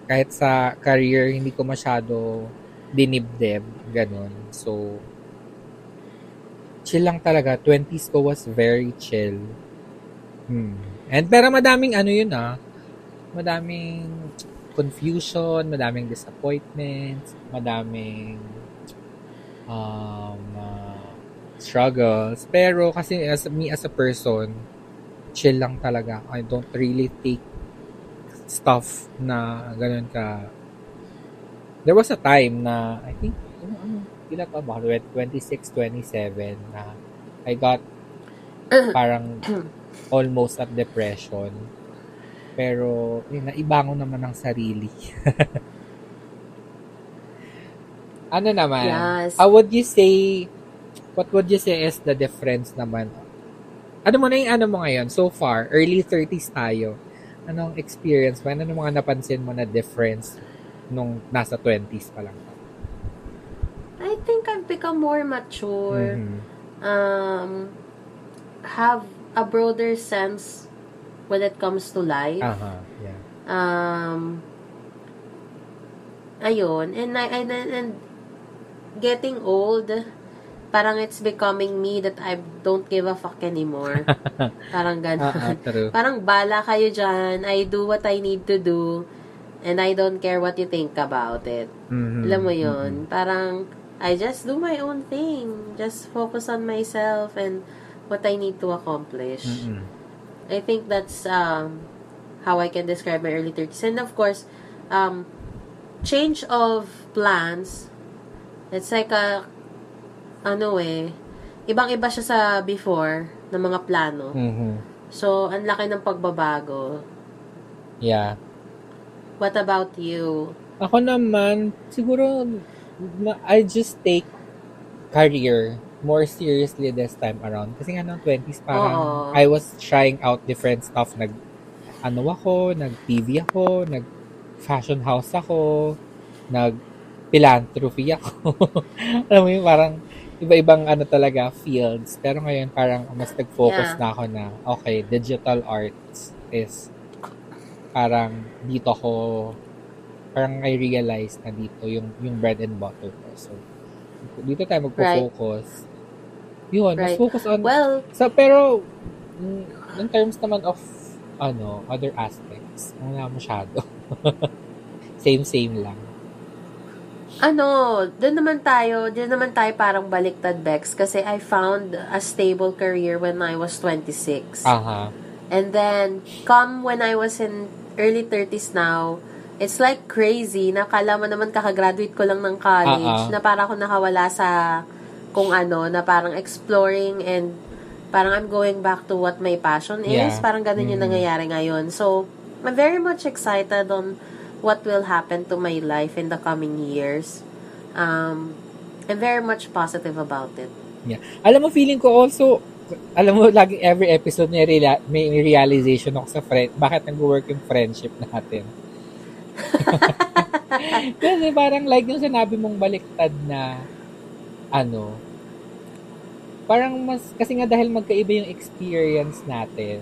Speaker 2: Kahit sa career, hindi ko masyado dinibdib, ganun. So, chill lang talaga. 20s ko was very chill. Hmm. And pero madaming ano yun ah, madaming confusion, madaming disappointments, madaming um, uh, struggles. Pero kasi as me as a person, chill lang talaga. I don't really take stuff na ganun ka. There was a time na I think ano, ano, ilan pa ba? 26, 27 na I got parang almost at depression. Pero, yun, naibangon naman ng sarili. ano naman?
Speaker 1: Yes.
Speaker 2: How would you say, what would you say is the difference naman? Ano mo na yung ano mo ngayon? So far, early 30s tayo. Anong experience mo? Ano mga napansin mo na difference nung nasa 20s pa lang?
Speaker 1: I think I've become more mature.
Speaker 2: Mhm.
Speaker 1: Um, have a broader sense when it comes to life.
Speaker 2: Aha, yeah.
Speaker 1: um ayun and I and, and, getting old parang it's becoming me that I don't give a fuck anymore parang ganun
Speaker 2: true.
Speaker 1: parang bala kayo dyan I do what I need to do and I don't care what you think about it
Speaker 2: Mhm,
Speaker 1: alam mo yun
Speaker 2: mhm.
Speaker 1: parang I just do my own thing just focus on myself and what I need to accomplish
Speaker 2: Mhm.
Speaker 1: I think that's um, how I can describe my early 30s. And of course, um, change of plans. It's like a, ano eh, ibang-iba siya sa before ng mga plano.
Speaker 2: Mhm.
Speaker 1: So, ang laki ng pagbabago.
Speaker 2: Yeah.
Speaker 1: What about you?
Speaker 2: Ako naman, siguro, I just take career more seriously this time around. Kasi nga nung 20s, parang
Speaker 1: Oo.
Speaker 2: I was trying out different stuff. Nag, ano ako, nag-TV ako, nag-fashion house ako, nag-philanthropy ako. Alam mo yun, parang iba-ibang ano talaga, fields. Pero ngayon, parang mas nag-focus
Speaker 1: Yeah.
Speaker 2: na ako na, okay, digital arts is parang dito ako parang I realized na dito yung yung bread and butter ko. So, dito tayo magpo-focus. Yun, mas
Speaker 1: Right.
Speaker 2: focus on...
Speaker 1: Well,
Speaker 2: So, pero, mm, in terms naman of, ano, other aspects, wala masyado. Same-same lang.
Speaker 1: ano, doon naman tayo, doon naman tayo parang baliktad, Bex, kasi I found a stable career when I was 26.
Speaker 2: Aha.
Speaker 1: And then, come when I was in early 30s now, it's like crazy. Nakala mo naman kakagraduate ko lang ng college,
Speaker 2: ah.
Speaker 1: na parang ako nakawala sa kung ano, na parang exploring and parang I'm going back to what my passion is.
Speaker 2: Yeah.
Speaker 1: Parang ganun yung
Speaker 2: Mm.
Speaker 1: nangyayari ngayon. So, I'm very much excited on what will happen to my life in the coming years. Um, I'm very much positive about it.
Speaker 2: Yeah. Alam mo, feeling ko also, alam mo, lagi every episode may, reala- may realization ako sa friend, bakit nag-work yung friendship natin. Kasi parang like yung sinabi mong baliktad na, ano, parang mas, kasi nga dahil magkaiba yung experience natin,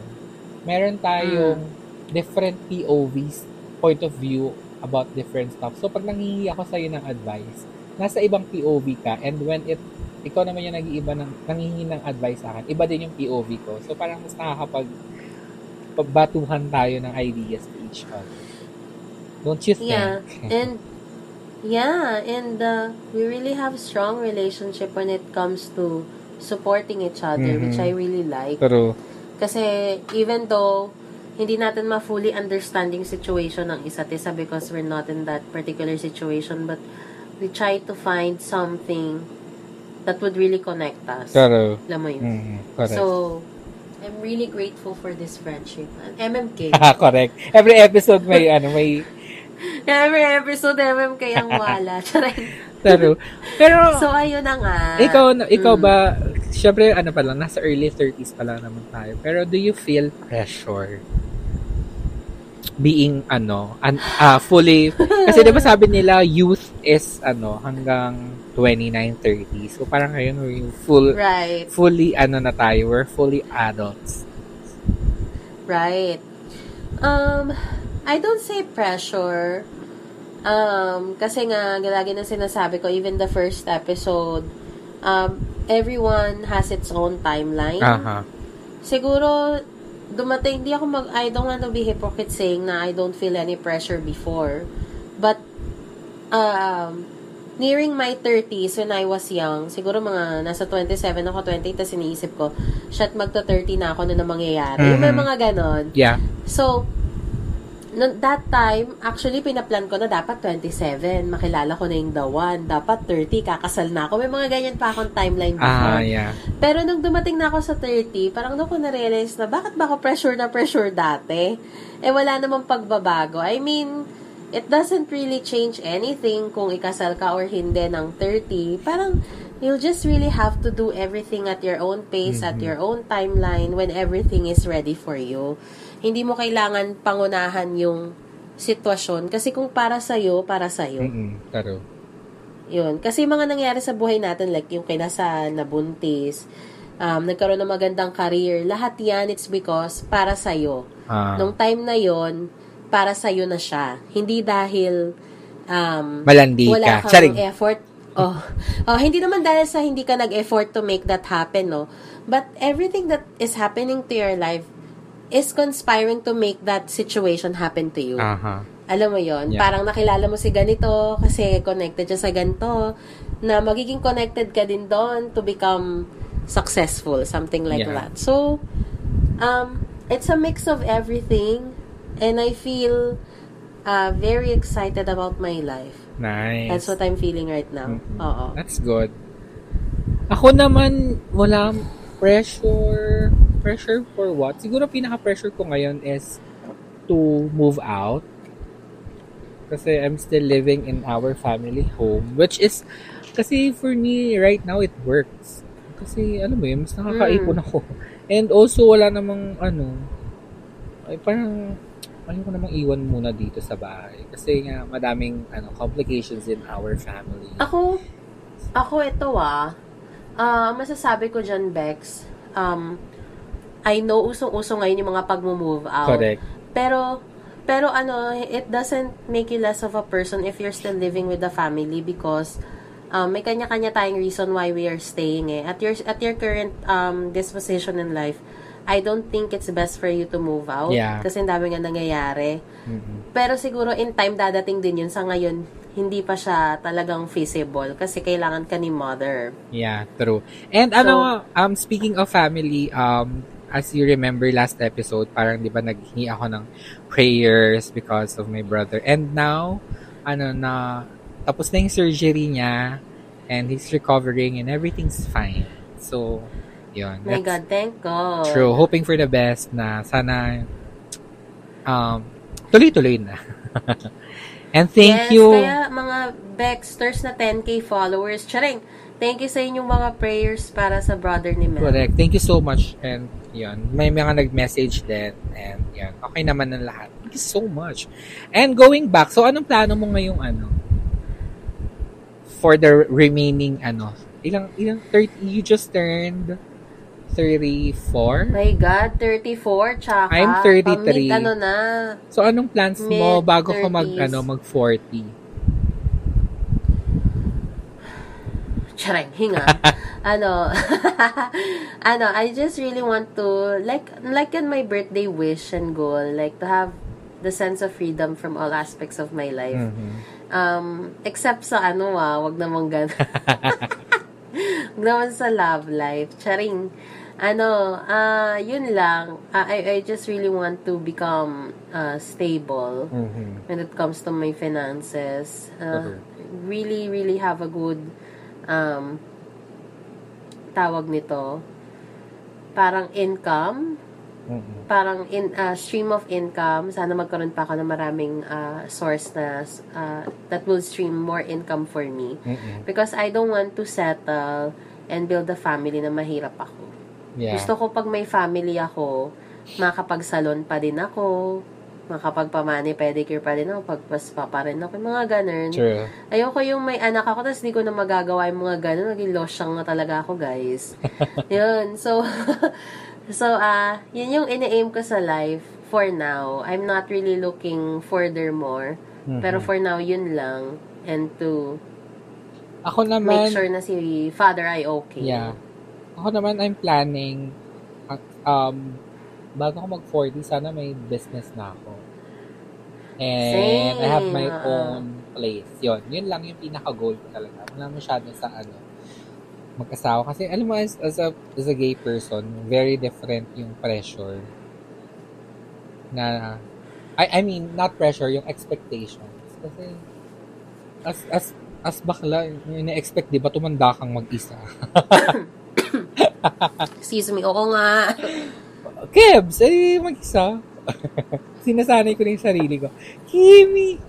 Speaker 2: meron tayong different POVs, point of view about different stuff. So, pag nanghihingi ako sa'yo ng advice, nasa ibang POV ka, and when it ikaw naman yung nag-iiba ng, nangihingi ng advice sa akin, iba din yung POV ko. So, parang mas nakakapag pagbatuhan tayo ng ideas to each other. Don't you think?
Speaker 1: Yeah, and yeah, and uh, we really have strong relationship when it comes to supporting each other, which
Speaker 2: Mhm.
Speaker 1: I really like.
Speaker 2: Pero,
Speaker 1: Kasi even though hindi natin ma-fully understanding situation ng isa't isa because we're not in that particular situation, but we try to find something that would really connect us.
Speaker 2: pero,
Speaker 1: Alam mo yun?
Speaker 2: mm, correct.
Speaker 1: So, I'm really grateful for this friendship. MMK.
Speaker 2: correct. Every episode may, ano, may,
Speaker 1: Every episode, MMK ang wala.
Speaker 2: Pero, pero,
Speaker 1: So, ayun na nga.
Speaker 2: ikaw, na- ikaw
Speaker 1: Mm.
Speaker 2: ba, syempre, ano pa lang, nasa early 30s pa lang naman tayo. Pero do you feel pressure? Being, ano, an, ah, fully, kasi di ba sabi nila, youth is, ano, hanggang 29, 30. So, parang ngayon, we're full,
Speaker 1: Right.
Speaker 2: fully, ano na tayo, we're fully adults.
Speaker 1: Right. Um, I don't say pressure. Um, kasi nga, lagi na sinasabi ko, even the first episode, um, everyone has its own timeline.
Speaker 2: Aha.
Speaker 1: Siguro, dumating, hindi ako mag, I don't want to be hypocrite saying na I don't feel any pressure before. But, um, nearing my 30s, when I was young, siguro mga nasa 27 ako, 28, tapos iniisip ko, shit, magta-30 na ako, ano na mangyayari? Yung may mga ganon.
Speaker 2: Yeah.
Speaker 1: So, no, that time, actually, pinaplan ko na dapat 27. Makilala ko na yung the one. Dapat 30, kakasal na ako. May mga ganyan pa akong timeline
Speaker 2: Ah,
Speaker 1: before.
Speaker 2: yeah.
Speaker 1: Pero nung dumating na ako sa 30, parang doon ko na-realize na bakit ba ako pressure na pressure dati? Eh wala namang pagbabago. I mean, it doesn't really change anything kung ikasal ka or hindi ng 30. Parang you'll just really have to do everything at your own pace, at your own timeline, when everything is ready for you. Hindi mo kailangan pangunahan yung sitwasyon. Kasi kung para sa'yo, para sa'yo.
Speaker 2: Pero,
Speaker 1: Yun. Kasi mga nangyari sa buhay natin, like yung kinasal, nabuntis, um, nagkaroon ng magandang career, lahat yan, it's because para sa'yo.
Speaker 2: ah,
Speaker 1: Nung time na yon para sa'yo na siya. Hindi dahil um,
Speaker 2: malandi
Speaker 1: wala
Speaker 2: ka.
Speaker 1: kang
Speaker 2: Charing.
Speaker 1: effort. Oh. oh, hindi naman dahil sa hindi ka nag-effort to make that happen, no? But everything that is happening to your life is conspiring to make that situation happen to you.
Speaker 2: Aha.
Speaker 1: Alam mo yon
Speaker 2: Yeah.
Speaker 1: Parang nakilala mo si ganito kasi connected siya sa ganito na magiging connected ka din doon to become successful, something like
Speaker 2: Yeah.
Speaker 1: that. So, um, it's a mix of everything and I feel uh, very excited about my life.
Speaker 2: Nice.
Speaker 1: That's what I'm feeling right now.
Speaker 2: Mm-mm.
Speaker 1: Oo.
Speaker 2: That's good. Ako naman, wala pressure. Pressure for what? Siguro pinaka-pressure ko ngayon is to move out. Kasi I'm still living in our family home. Which is, kasi for me, right now, it works. Kasi, alam mo yun, mas nakakaipon ako. And also, wala namang, ano, ay parang, ayoko namang iwan muna dito sa bahay. Kasi nga, madaming, ano, complications in our family.
Speaker 1: Ako, ako ito ah, ah, masasabi ko dyan, Bex, um, I know usong-uso ngayon yung mga pag-move out.
Speaker 2: Correct.
Speaker 1: Pero, pero ano, it doesn't make you less of a person if you're still living with the family because um, may kanya-kanya tayong reason why we are staying eh. At your, at your current um, disposition in life, I don't think it's best for you to move out.
Speaker 2: Yeah.
Speaker 1: Kasi ang dami nga nangyayari.
Speaker 2: Mhm.
Speaker 1: Pero siguro in time dadating din yun. Sa ngayon, hindi pa siya talagang feasible kasi kailangan ka ni mother.
Speaker 2: Yeah, true. And ano, um, speaking of family, um, as you remember last episode, parang di ba naghingi ako ng prayers because of my brother. And now, ano na, tapos na yung surgery niya and he's recovering and everything's fine. So, yun.
Speaker 1: My
Speaker 2: That's
Speaker 1: God, thank God.
Speaker 2: True. Hoping for the best na sana um, tuloy-tuloy na. and thank
Speaker 1: yes,
Speaker 2: you.
Speaker 1: kaya mga Bexters na 10k followers, charing, thank you sa inyong mga prayers para sa brother ni Mel.
Speaker 2: Correct. Thank you so much. And yun, may mga nag-message din. And yun, okay naman ng lahat. Thank you so much. And going back, so anong plano mo ngayong ano? For the remaining ano? Ilang, ilang 30, you just turned 34?
Speaker 1: My God, 34, tsaka
Speaker 2: I'm 33.
Speaker 1: pang-mid ano na,
Speaker 2: So anong plans mo
Speaker 1: Mid-
Speaker 2: bago ka mag,
Speaker 1: 30s.
Speaker 2: ano, mag 40?
Speaker 1: charing, hinga. ano, ano, I just really want to, like, like in my birthday wish and goal, like to have the sense of freedom from all aspects of my life.
Speaker 2: Mhm.
Speaker 1: Um, except sa ano ah, wag namang gan. wag naman sa love life. Charing. Ano, ah, yun lang. Ah, I, I just really want to become uh, stable
Speaker 2: Mhm.
Speaker 1: when it comes to my finances. Uh,
Speaker 2: Okay.
Speaker 1: Really, really have a good um, tawag nito. Parang income
Speaker 2: Mhm.
Speaker 1: parang in uh, stream of income sana magkaroon pa ako ng maraming uh, source na uh, that will stream more income for me
Speaker 2: Mhm.
Speaker 1: because I don't want to settle and build a family na mahirap ako
Speaker 2: Yeah.
Speaker 1: gusto ko pag may family ako makapag-salon pa din ako makapagpamani pedicure pa din ako pagpaspa pa rin ako mga ganun
Speaker 2: True.
Speaker 1: Ayoko yung may anak ako, tapos di ko na magagawa yung mga ganun. Naging losyang na talaga ako, guys. yun. So, so, ah, yun yung ina-aim ko sa life for now. I'm not really looking furthermore.
Speaker 2: Mhm.
Speaker 1: Pero for now, yun lang. And to
Speaker 2: Ako naman,
Speaker 1: make sure na si father ay okay.
Speaker 2: Yeah. Ako naman, I'm planning, uh, um, bago ako mag-40, sana may business na ako. And I have my
Speaker 1: Same.
Speaker 2: own place. Yun. Yun lang yung pinaka-goal ko talaga. Wala masyado sa ano, mag-asawa. Kasi alam mo, as, as, a, as a gay person, very different yung pressure na, I, I mean, not pressure, yung expectations. Kasi, as, as, as bakla, yung na-expect, di ba, tumanda kang mag-isa.
Speaker 1: Excuse me, oo nga.
Speaker 2: Kebs, eh, mag-isa. Sinasanay ko na yung sarili ko. Kimi!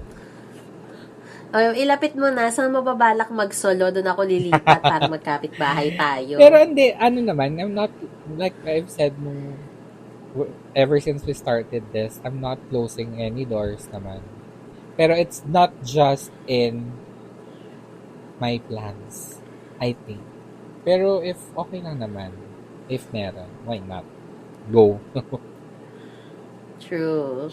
Speaker 1: Um, ilapit mo na, saan mababalak mag-solo? Doon ako lilipat para magkapit bahay tayo.
Speaker 2: Pero hindi, ano naman, I'm not, like I've said nung, ever since we started this, I'm not closing any doors naman. Pero it's not just in my plans, I think. Pero if okay lang naman, if meron, why not? Go.
Speaker 1: True.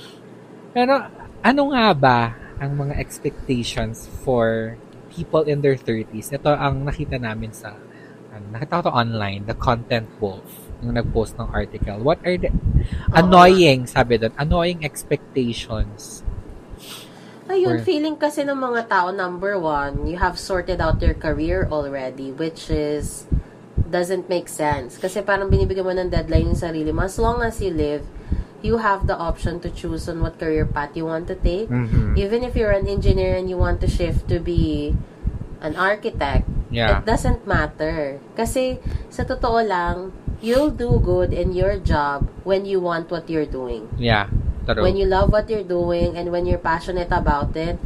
Speaker 2: Pero ano nga ba ang mga expectations for people in their 30s? Ito ang nakita namin sa ano, nakita ko to online, the content wolf, yung nag-post ng article. What are the annoying, sabi doon, annoying expectations?
Speaker 1: Ayun,
Speaker 2: Or-
Speaker 1: feeling kasi ng mga tao, number one, you have sorted out your career already, which is, doesn't make sense. Kasi parang binibigyan mo ng deadline yung sarili mo. As long as you live, you have the option to choose on what career path you want to take.
Speaker 2: Mhm.
Speaker 1: Even if you're an engineer and you want to shift to be an architect,
Speaker 2: Yeah.
Speaker 1: it doesn't matter. Kasi, sa totoo lang, you'll do good in your job when you want what you're doing
Speaker 2: Yeah. True.
Speaker 1: when you love what you're doing and when you're passionate about it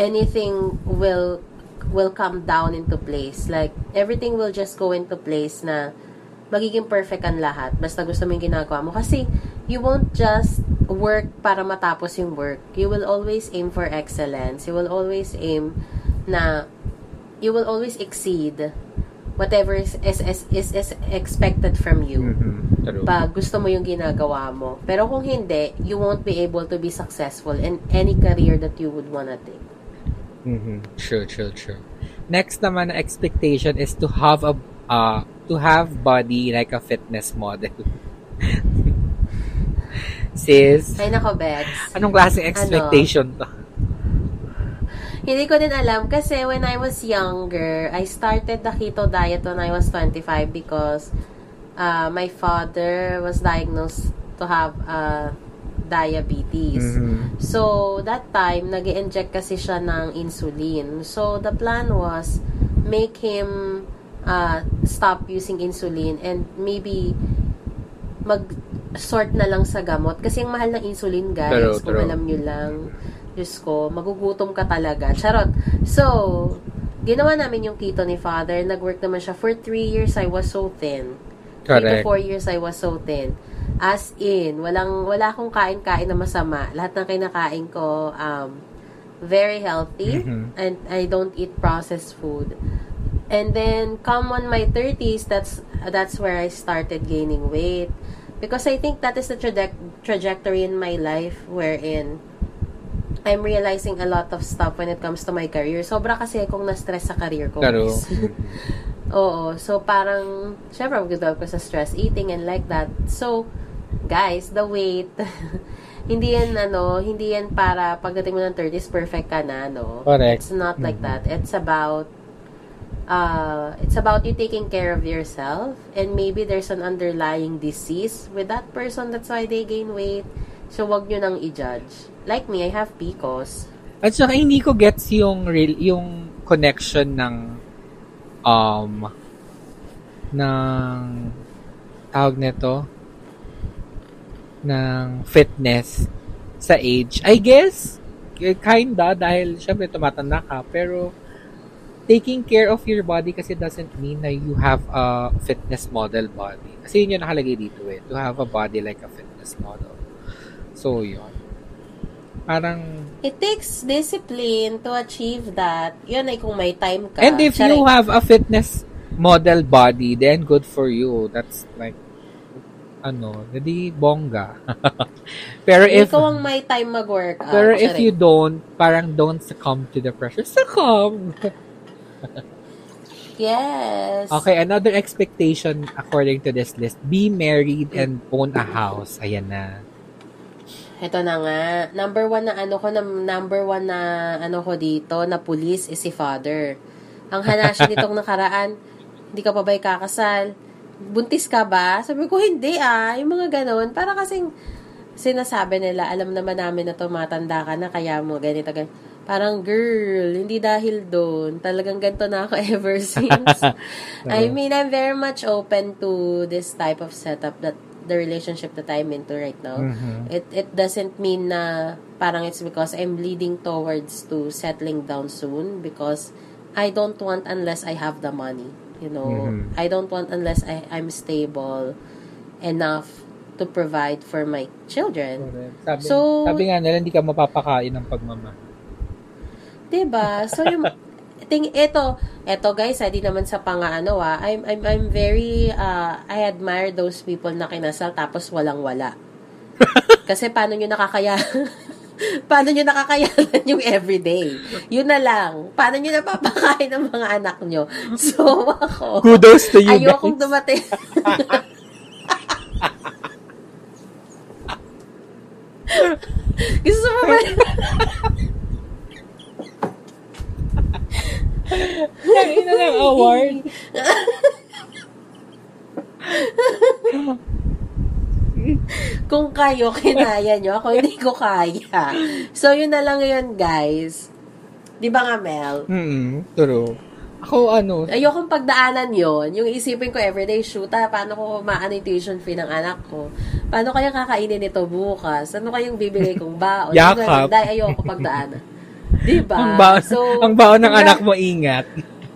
Speaker 1: anything will will come down into place. Like everything will just go into place na magiging perfect ang lahat basta gusto mo yung ginagawa mo. Kasi you won't just work para matapos yung work. You will always aim for excellence. You will always aim na you will always exceed whatever is is, is, is, is expected from you
Speaker 2: Mhm. True.
Speaker 1: pag gusto mo yung ginagawa mo. Pero kung hindi, you won't be able to be successful in any career that you would wanna take.
Speaker 2: Mhm. True, true, true. Next naman na expectation is to have a uh, to have body like a fitness model. Sis,
Speaker 1: Ay, nako, Bex.
Speaker 2: anong klaseng expectation to?
Speaker 1: Hindi ko din alam kasi when I was younger, I started the keto diet when I was 25 because uh, my father was diagnosed to have uh, diabetes.
Speaker 2: Mhm.
Speaker 1: So, that time, nag inject kasi siya ng insulin. So, the plan was make him uh, stop using insulin and maybe mag-sort na lang sa gamot. Kasi ang mahal ng insulin, guys,
Speaker 2: True,
Speaker 1: kung
Speaker 2: true.
Speaker 1: alam nyo lang, Diyos ko, magugutom ka talaga. Charot. So, ginawa namin yung keto ni Father. Nag-work naman siya. For three years, I was so thin. Three to
Speaker 2: Correct.
Speaker 1: four years, I was so thin. As in, walang, wala akong kain-kain na masama. Lahat ng kinakain ko, um, very healthy.
Speaker 2: Mhm.
Speaker 1: And I don't eat processed food. And then, come on my 30s, that's, that's where I started gaining weight. Because I think that is the traje- trajectory in my life wherein I'm realizing a lot of stuff when it comes to my career. Sobra kasi akong na-stress sa career ko. Guys. Oo. So, parang, syempre, mag-develop ko sa stress eating and like that. So, guys, the weight, hindi yan, ano, hindi yan para pagdating mo ng 30s, perfect ka na, no?
Speaker 2: Correct.
Speaker 1: It's not like
Speaker 2: Mhm.
Speaker 1: that. It's about, uh, it's about you taking care of yourself and maybe there's an underlying disease with that person. That's why they gain weight. So, wag nyo nang i-judge. Like me, I have PCOS.
Speaker 2: At saka hindi ko gets yung real, yung connection ng um ng tawag nito ng fitness sa age. I guess eh, kinda dahil syempre tumatanda ka pero taking care of your body kasi doesn't mean na you have a fitness model body. Kasi yun yung nakalagay dito eh. To have a body like a fitness model. So, yun. Parang
Speaker 1: It takes discipline to achieve that. Yun ay kung may time ka.
Speaker 2: And if you have a fitness model body, then good for you. That's like, ano, hindi bongga. pero
Speaker 1: If,
Speaker 2: if,
Speaker 1: ikaw ang may time mag-workout.
Speaker 2: pero if
Speaker 1: charing.
Speaker 2: you don't, parang don't succumb to the pressure. Succumb!
Speaker 1: Yes.
Speaker 2: Okay, another expectation according to this list, be married and own a house. Ayan na.
Speaker 1: Ito na nga. Number one na ano ko, na, number one na ano ko dito, na police is si father. Ang hanashi nitong nakaraan, hindi ka pa ba'y kakasal? Buntis ka ba? Sabi ko, hindi ah. Yung mga ganon. Para kasing sinasabi nila, alam naman namin na tumatanda ka na, kaya mo ganito, ganito. Parang, girl, hindi dahil doon. Talagang ganito na ako ever since. I mean, I'm very much open to this type of setup that the relationship that I'm into right now.
Speaker 2: Mhm.
Speaker 1: It it doesn't mean na parang it's because I'm leading towards to settling down soon because I don't want unless I have the money. You know,
Speaker 2: Mhm.
Speaker 1: I don't want unless I, I'm stable enough to provide for my children.
Speaker 2: Sabi,
Speaker 1: So-
Speaker 2: sabi nga nila, hindi ka mapapakain ng pagmamahal.
Speaker 1: 'Di ba? So yung ting ito, ito guys, hindi naman sa pangaano ah. I'm I'm I'm very uh, I admire those people na kinasal tapos walang wala. Kasi paano nyo nakakaya paano nyo nakakayanan yung everyday? Yun na lang. Paano nyo napapakain ng mga anak nyo? So, ako,
Speaker 2: Kudos to you
Speaker 1: ayokong
Speaker 2: guys.
Speaker 1: dumating. Gusto mo ba?
Speaker 2: Kain na ng award.
Speaker 1: Kung kayo, kinaya nyo. Ako, hindi ko kaya. So, yun na lang yun, guys. Di ba nga, Mel?
Speaker 2: Hmm, true. Ako ano,
Speaker 1: Ayokong pagdaanan yon Yung isipin ko everyday shoot, ah, paano ko maano yung tuition fee ng anak ko? Paano kaya kakainin ito bukas? Ano kayang bibigay kong baon?
Speaker 2: Yakap.
Speaker 1: Dahil ayoko pagdaanan. Di ba?
Speaker 2: ang baon,
Speaker 1: so,
Speaker 2: ang baon ng anak mo ingat.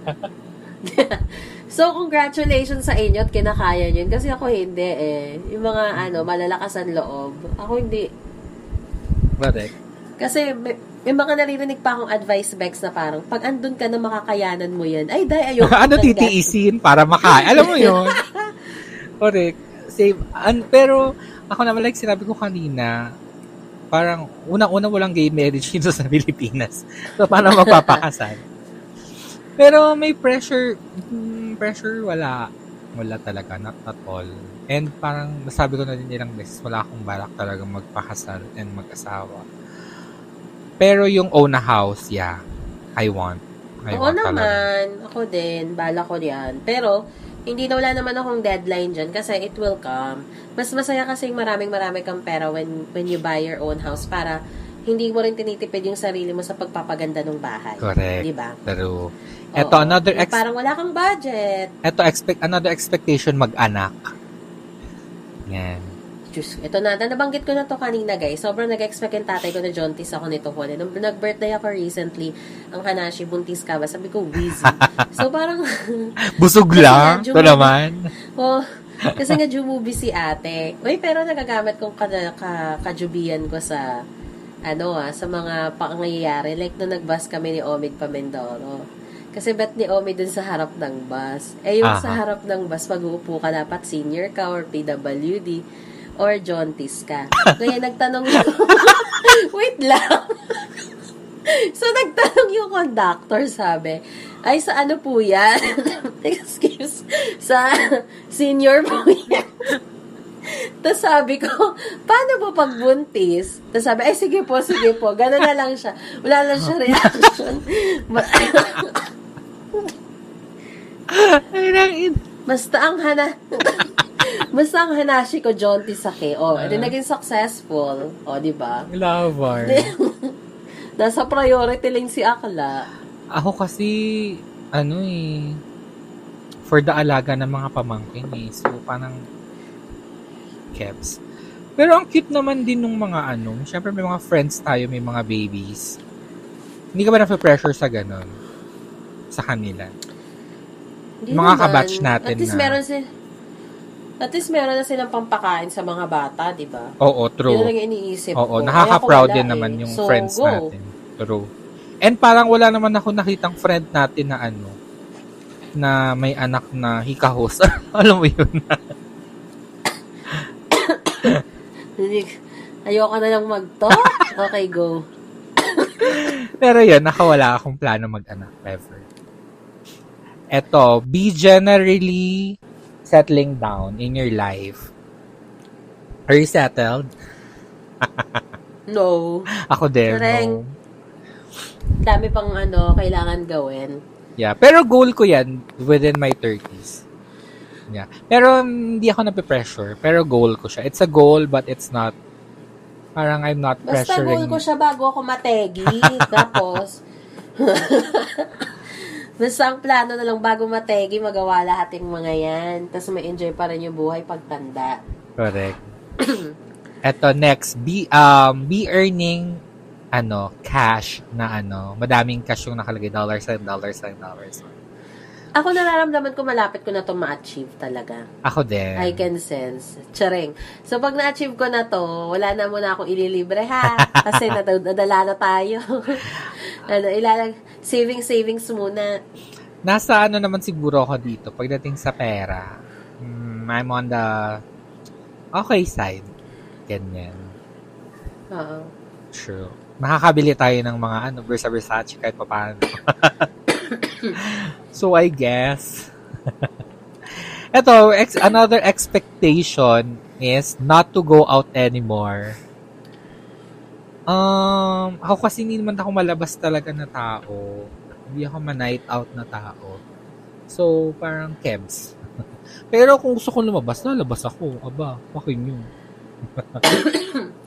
Speaker 1: So, congratulations sa inyo at kinakaya nyo. Kasi ako hindi eh. Yung mga ano, malalakas ang loob. Ako hindi.
Speaker 2: Correct.
Speaker 1: Kasi may, may mga naririnig pa akong advice, Bex, na parang, pag andun ka na makakayanan mo yan, ay, dahil ayoko.
Speaker 2: ano titiisin para makain? Alam mo yun? Correct. Save. An, pero, ako naman, like sinabi ko kanina, parang, unang-una walang gay marriage dito sa Pilipinas. So, paano mapapakasal? Pero may pressure, hmm, pressure wala. Wala talaga, not at all. And parang nasabi ko na din ilang beses, wala akong balak talaga magpakasal and mag-asawa. Pero yung own a house, yeah, I want. I
Speaker 1: Oo
Speaker 2: want talaga.
Speaker 1: naman. Ako din. Bala ko yan. Pero, hindi na wala naman akong deadline dyan kasi it will come. Mas masaya kasi maraming marami kang pera when, when you buy your own house para hindi mo rin tinitipid yung sarili mo sa pagpapaganda ng bahay.
Speaker 2: Correct.
Speaker 1: Di ba?
Speaker 2: True. Ito, another ex-
Speaker 1: Parang wala kang budget.
Speaker 2: ito expect another expectation mag-anak. Yan.
Speaker 1: Diyos, ito na, nabanggit ko na to kanina guys. Sobrang nag-expect yung tatay ko na jaunties ako nito ko. Nung nag-birthday ako recently, ang Hanashi, buntis ka ba? Sabi ko, wheezy. so parang,
Speaker 2: Busog lang. Ito naman.
Speaker 1: oh, kasi nga jumubi si ate. Uy, pero nagagamit kong ka, ka, kajubian ko sa, ano ah, sa mga pangyayari. Like, nung nag-bus kami ni Omid pa Mindoro. Kasi bet ni Omid dun sa harap ng bus. Eh, yung
Speaker 2: Aha.
Speaker 1: sa harap ng bus, pag uupo ka, dapat senior ka or PWD or jaunties ka. Kaya nagtanong yung... Wait lang. so, nagtanong yung conductor, sabi, ay, sa ano po yan? Excuse. Sa senior po yan. Tapos sabi ko, paano po pag buntis? Tapos sabi, ay sige po, sige po. Gano'n na lang siya. Wala lang siya reaction.
Speaker 2: Ay, nang
Speaker 1: Basta ang hana... Basta ang hanashi ko, jaunties sake. O, oh, edi naging successful. O, di ba?
Speaker 2: Lover.
Speaker 1: Nasa priority lang si Akla.
Speaker 2: Ako kasi, ano eh, for the alaga ng mga pamangkin eh. So, parang, keps. Pero ang cute naman din nung mga ano, syempre may mga friends tayo, may mga babies. Hindi ka ba na-pressure sa ganun? Sa kanila?
Speaker 1: Hindi
Speaker 2: Mga
Speaker 1: naman.
Speaker 2: kabatch natin
Speaker 1: At least
Speaker 2: na.
Speaker 1: meron sila... At least meron na silang pampakain sa mga bata, di ba?
Speaker 2: Oo,
Speaker 1: Yun
Speaker 2: true.
Speaker 1: lang yung iniisip
Speaker 2: Oo,
Speaker 1: ko.
Speaker 2: nakaka-proud din
Speaker 1: wala
Speaker 2: naman
Speaker 1: eh.
Speaker 2: yung
Speaker 1: So,
Speaker 2: friends
Speaker 1: go.
Speaker 2: natin. True. And parang wala naman ako nakitang friend natin na ano, na may anak na hikahos. Alam mo yun?
Speaker 1: Ayoko na lang mag-talk. Okay, go.
Speaker 2: Pero yun, nakawala akong plano mag-anak ever. Eto, be generally settling down in your life. Are you settled?
Speaker 1: No.
Speaker 2: Ako din, no.
Speaker 1: Dami pang ano, kailangan gawin.
Speaker 2: Yeah. Pero goal ko yan within my 30s. Yeah. Pero um, hindi ako nape-pressure. Pero goal ko siya. It's a goal but it's not parang I'm not
Speaker 1: Basta goal
Speaker 2: pressuring.
Speaker 1: ko siya bago ako mategi. Tapos, basta ang plano na lang bago mategi, magawa lahat yung mga yan. Tapos may enjoy pa rin yung buhay pagtanda.
Speaker 2: Correct. Eto next, be um be earning ano, cash na ano, madaming cash yung nakalagay, dollars and dollars and dollars.
Speaker 1: Ako nararamdaman ko malapit ko na to ma-achieve talaga.
Speaker 2: Ako din.
Speaker 1: I can sense. Charing. So, pag na-achieve ko na to, wala na muna akong ililibre ha. Kasi nad- nadala na tayo. ano, ilalag, saving, savings muna.
Speaker 2: Nasa ano naman siguro ako dito pagdating sa pera. mm, I'm on the okay side. Ganyan.
Speaker 1: Oo.
Speaker 2: True. Makakabili tayo ng mga ano, Versa Versace kahit pa paano. so, I guess. Ito, ex- another expectation is not to go out anymore. Um, ako kasi hindi naman ako malabas talaga na tao. Hindi ako ma-night out na tao. So, parang kebs. Pero kung gusto ko lumabas, lalabas ako. Aba, pakin yun.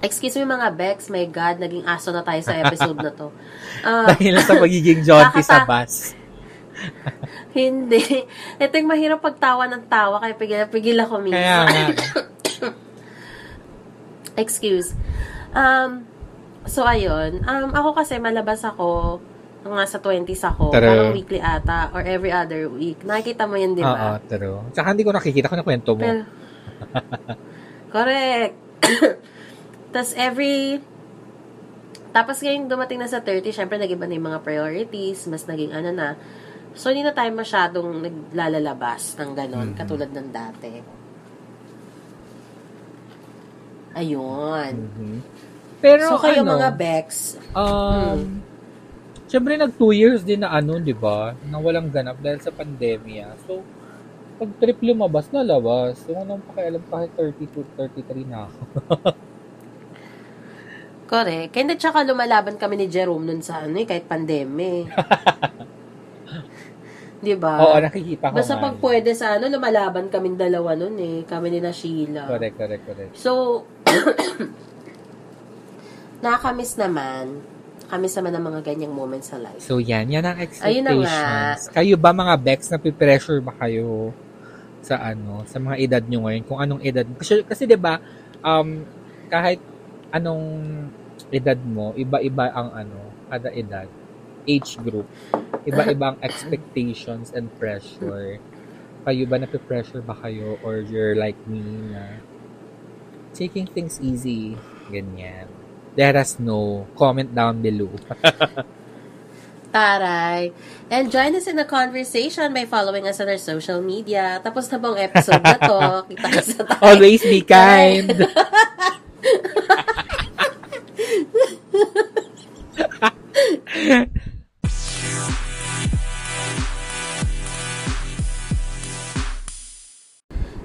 Speaker 1: Excuse me mga Bex, my God, naging aso na tayo sa episode na to. Ah,
Speaker 2: Dahil sa pagiging jaunty sa bus.
Speaker 1: hindi. Ito yung mahirap pagtawa ng tawa, kaya pigil, pigil ako minsan.
Speaker 2: Kaya nga.
Speaker 1: Excuse. Um, so, ayun. Um, ako kasi malabas ako, mga sa 20s ako,
Speaker 2: True.
Speaker 1: parang weekly ata, or every other week. Nakikita mo yun, di
Speaker 2: Oo,
Speaker 1: ba?
Speaker 2: true. Tsaka hindi ko nakikita ko na kwento mo.
Speaker 1: Pero, correct. Tapos every, tapos ngayon dumating na sa 30, syempre nag-iba na yung mga priorities, mas naging ano na. So, hindi na tayo masyadong naglalalabas ng ganon,
Speaker 2: Mhm.
Speaker 1: katulad ng dati. Ayun.
Speaker 2: Mhm. Pero
Speaker 1: so, kayo
Speaker 2: ano,
Speaker 1: mga Bex,
Speaker 2: um, syempre nag two years din na ano, di ba? Na walang ganap dahil sa pandemya. So, pag trip lumabas, nalabas. So, anong pakialam kahit 32, 33 na ako.
Speaker 1: Correct. Kaya tsaka lumalaban kami ni Jerome nun sa ano eh, kahit pandemya. Di ba?
Speaker 2: Oo, nakikita ko
Speaker 1: Basta
Speaker 2: nga
Speaker 1: pag pwede sa ano, lumalaban kaming dalawa nun eh. Kami ni na Sheila.
Speaker 2: Correct, correct, correct.
Speaker 1: So, nakakamiss naman. Kamiss naman ang mga ganyang moments sa life.
Speaker 2: So, yan. Yan ang
Speaker 1: Ayun na nga.
Speaker 2: expectations. Kayo ba, mga Bex, na pressure ba kayo sa ano, sa mga edad nyo ngayon? Kung anong edad. Kasi, kasi di ba um, kahit anong edad mo, iba-iba ang ano, kada edad, age group, iba-iba ang expectations and pressure. Kayo ba, nape-pressure ba kayo? Or you're like me na taking things easy? Ganyan. Let us know. Comment down below.
Speaker 1: Taray. And join us in the conversation by following us on our social media. Tapos na bang episode na to? Kita sa tayo.
Speaker 2: Always be kind.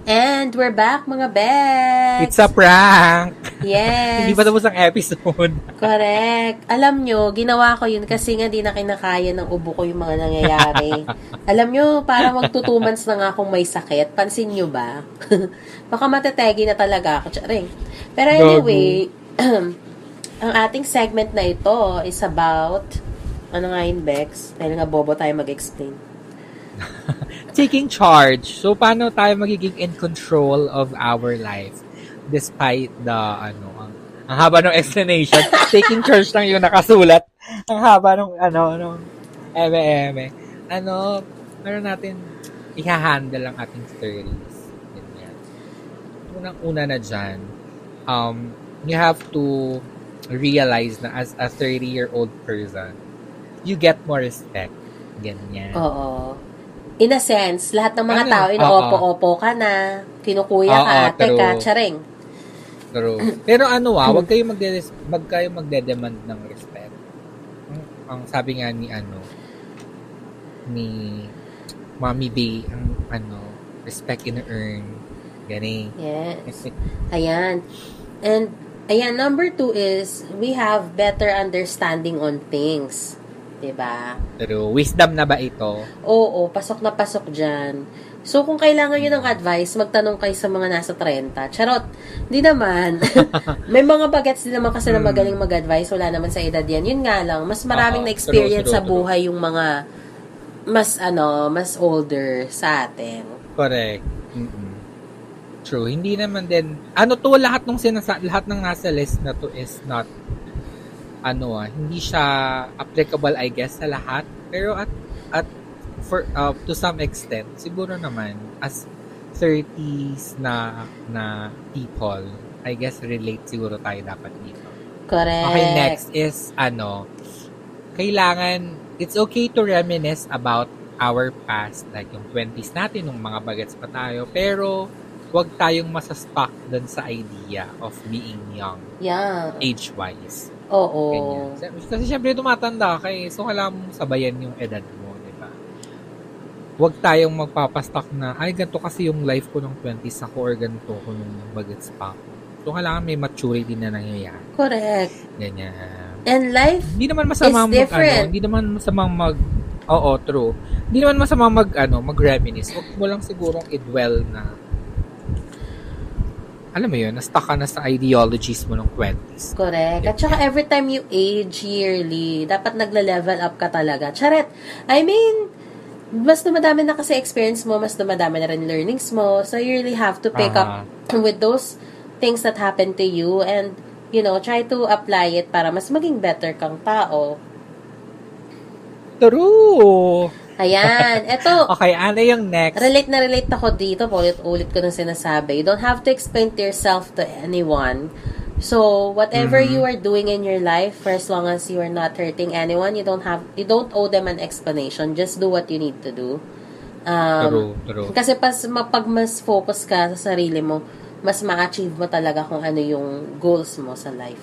Speaker 1: And we're back, mga Bex!
Speaker 2: It's a prank.
Speaker 1: Yes.
Speaker 2: Hindi pa tapos ang episode.
Speaker 1: Correct. Alam nyo, ginawa ko yun kasi nga di na kinakaya ng ubo ko yung mga nangyayari. Alam nyo, parang magto two months na nga akong may sakit. Pansin nyo ba? Baka matetegi na talaga ako. Charing. Pero anyway, ang ating segment na ito is about, ano nga yun, Bex? Dahil nga bobo tayo mag-explain.
Speaker 2: Taking charge. So, paano tayo magiging in control of our life despite the, ano, ang, ang haba ng explanation. Taking charge lang yung nakasulat. Ang haba ng, ano, ano, eme, eme. Ano, meron natin, ihahandle ang ating stories. Ganyan. Unang-una na dyan, um, you have to realize na as a 30-year-old person, you get more respect. Ganyan.
Speaker 1: Oo. In a sense, lahat ng mga
Speaker 2: Ano?
Speaker 1: tao,
Speaker 2: Oo.
Speaker 1: inoopo-opo ka na, kinukuya ka,
Speaker 2: Oo,
Speaker 1: ka,
Speaker 2: true.
Speaker 1: charing.
Speaker 2: True. Pero ano ah, wag kayo magde wag kayo magde-demand ng respect. Ang, ang sabi nga ni ano ni Mommy Bay, ang ano, respect in earn. Gani.
Speaker 1: Yes. Ayan. And, ayan, number two is, we have better understanding on things. 'Di ba?
Speaker 2: Pero wisdom na ba ito?
Speaker 1: Oo, pasok na pasok dyan. So, kung kailangan nyo ng advice, magtanong kayo sa mga nasa 30. Charot. Hindi naman. May mga bagets din naman kasi na
Speaker 2: Hmm.
Speaker 1: magaling mag-advise. Wala naman sa edad yan. Yun nga lang, mas maraming
Speaker 2: Oo,
Speaker 1: na-experience
Speaker 2: true,
Speaker 1: sa
Speaker 2: true,
Speaker 1: buhay yung mga mas, ano, mas older sa atin.
Speaker 2: Correct. Mm-mm. True. Hindi naman din ano to lahat ng sinasa lahat ng nasa list na to is not ano ah, hindi siya applicable I guess sa lahat. Pero at at for uh, to some extent siguro naman as 30s na na people I guess relate siguro tayo dapat dito.
Speaker 1: Correct.
Speaker 2: Okay, next is ano, kailangan, it's okay to reminisce about our past, like yung 20s natin, nung mga bagets pa tayo, pero wag tayong masastock dun sa idea of being young,
Speaker 1: Yeah.
Speaker 2: age-wise.
Speaker 1: Oo.
Speaker 2: Ganyan. Kasi syempre tumatanda ka eh, so kailangan mong sabayan yung edad mo, di ba? Huwag tayong magpapastock na, ay, ganito kasi yung life ko nung 20s ako or ganito ko nung bagets pa ako. So, kailangan may maturity na nangyayari.
Speaker 1: Correct.
Speaker 2: Ganyan.
Speaker 1: And life,
Speaker 2: Hindi naman masama mag
Speaker 1: different.
Speaker 2: ano, hindi naman masama mag Oo, true. Hindi naman masama mag ano, mag-reminisce. Huwag mo lang sigurong i-dwell na alam mo yun, na-stuck ka na sa ideologies mo ng 20s.
Speaker 1: correct. At saka every time you age yearly, dapat nagle-level up ka talaga. Charet. I mean, mas dumadami na kasi experience mo, mas dumadami na rin learnings mo. So, you really have to pick
Speaker 2: Aha.
Speaker 1: up with those things that happen to you and, you know, try to apply it para mas maging better kang tao.
Speaker 2: True!
Speaker 1: Ayan. Eto,
Speaker 2: Okay, ano yung next?
Speaker 1: relate na relate ako dito. Ulit-ulit ko nang sinasabi. You don't have to explain to yourself to anyone. So, whatever
Speaker 2: Mhm.
Speaker 1: you are doing in your life, for as long as you are not hurting anyone, you don't have, you don't owe them an explanation. Just do what you need to do. Um,
Speaker 2: True, true.
Speaker 1: Kasi pas, mapag mas focus ka sa sarili mo, mas ma-achieve mo talaga kung ano yung goals mo sa life.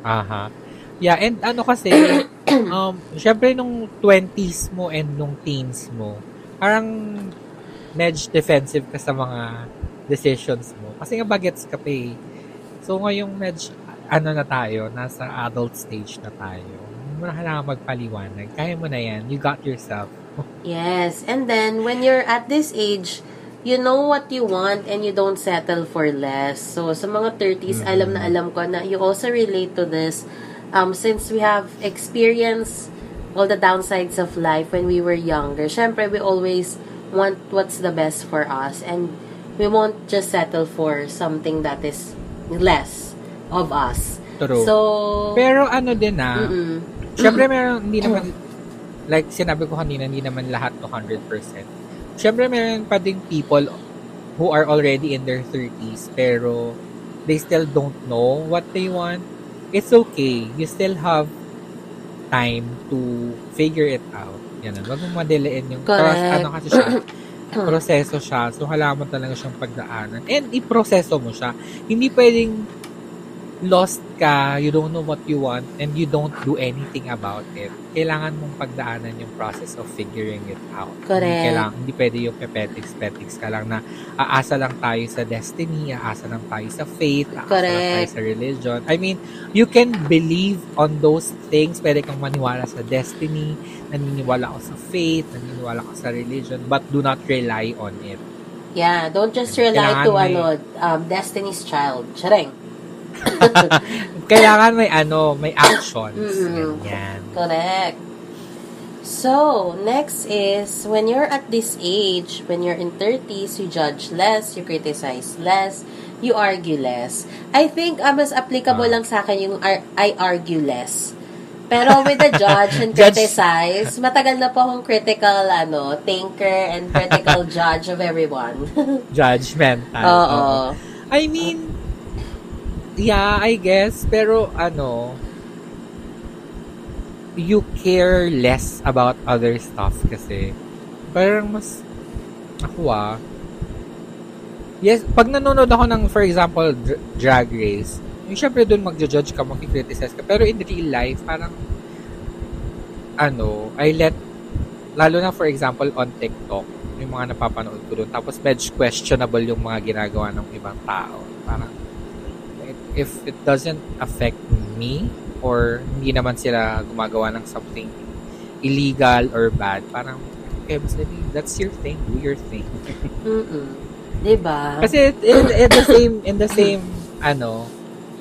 Speaker 2: Aha. Yeah, and ano kasi, um, syempre nung 20s mo and nung teens mo, parang medyo defensive ka sa mga decisions mo. Kasi nga bagets ka pa eh. So ngayong medyo, ano na tayo, nasa adult stage na tayo. Hindi mo na kailangan magpaliwanag. Kaya mo na yan. You got yourself.
Speaker 1: Yes. And then, when you're at this age, you know what you want and you don't settle for less. So, sa mga 30s, alam na alam ko na you also relate to this um, since we have experienced all the downsides of life when we were younger. Syempre, we always want what's the best for us and we won't just settle for something that is less of us.
Speaker 2: True.
Speaker 1: So,
Speaker 2: Pero ano din na,
Speaker 1: mm-mm.
Speaker 2: syempre meron, hindi naman, like sinabi ko kanina, hindi naman lahat to 100%. Syempre meron pa ding people who are already in their 30s, pero they still don't know what they want. It's okay. You still have time to figure it out. Yan, wag mong madiliin yung
Speaker 1: Correct.
Speaker 2: pros- ano kasi siya, proseso siya. So, kailangan mo talaga siyang pagdaanan. And, iproseso mo siya. Hindi pwedeng lost ka, you don't know what you want, and you don't do anything about it. Kailangan mong pagdaanan yung process of figuring it out.
Speaker 1: Correct.
Speaker 2: Hindi, kailangan, hindi pwede yung pepetics-petics ka lang na aasa lang tayo sa destiny, aasa lang tayo sa faith, aasa lang tayo
Speaker 1: Correct.
Speaker 2: sa religion. I mean, you can believe on those things. Pwede kang maniwala sa destiny, naniniwala ako sa faith, naniniwala ako sa religion, but do not rely on it.
Speaker 1: Yeah, don't just rely
Speaker 2: Kailangan
Speaker 1: to
Speaker 2: may-
Speaker 1: ano, um, Destiny's Child. Chareng.
Speaker 2: Kailangan may ano, may actions.
Speaker 1: Mm-mm.
Speaker 2: Ganyan.
Speaker 1: Correct. So, next is when you're at this age, when you're in 30s, you judge less, you criticize less, you argue less. I think uh, mas applicable
Speaker 2: Ah.
Speaker 1: lang sa akin yung ar- I argue less. Pero with the judge and criticize, matagal na po akong critical ano, thinker and critical judge of everyone.
Speaker 2: Judgmental.
Speaker 1: Oo.
Speaker 2: I mean, yeah, I guess. Pero ano, you care less about other stuff kasi. Parang mas ako ah. Yes pag nanonood ako ng for example dr- drag race yung syempre doon magjo-judge ka magki-criticize ka. Pero in real life parang ano I let lalo na for example on TikTok yung mga napapanood ko doon tapos medyo questionable yung mga ginagawa ng ibang tao. Parang if it doesn't affect me or hindi naman sila gumagawa ng something illegal or bad, parang, okay, basta that's your thing, do your thing.
Speaker 1: Mm-mm. Diba?
Speaker 2: Kasi in, in the same, in the same, ano,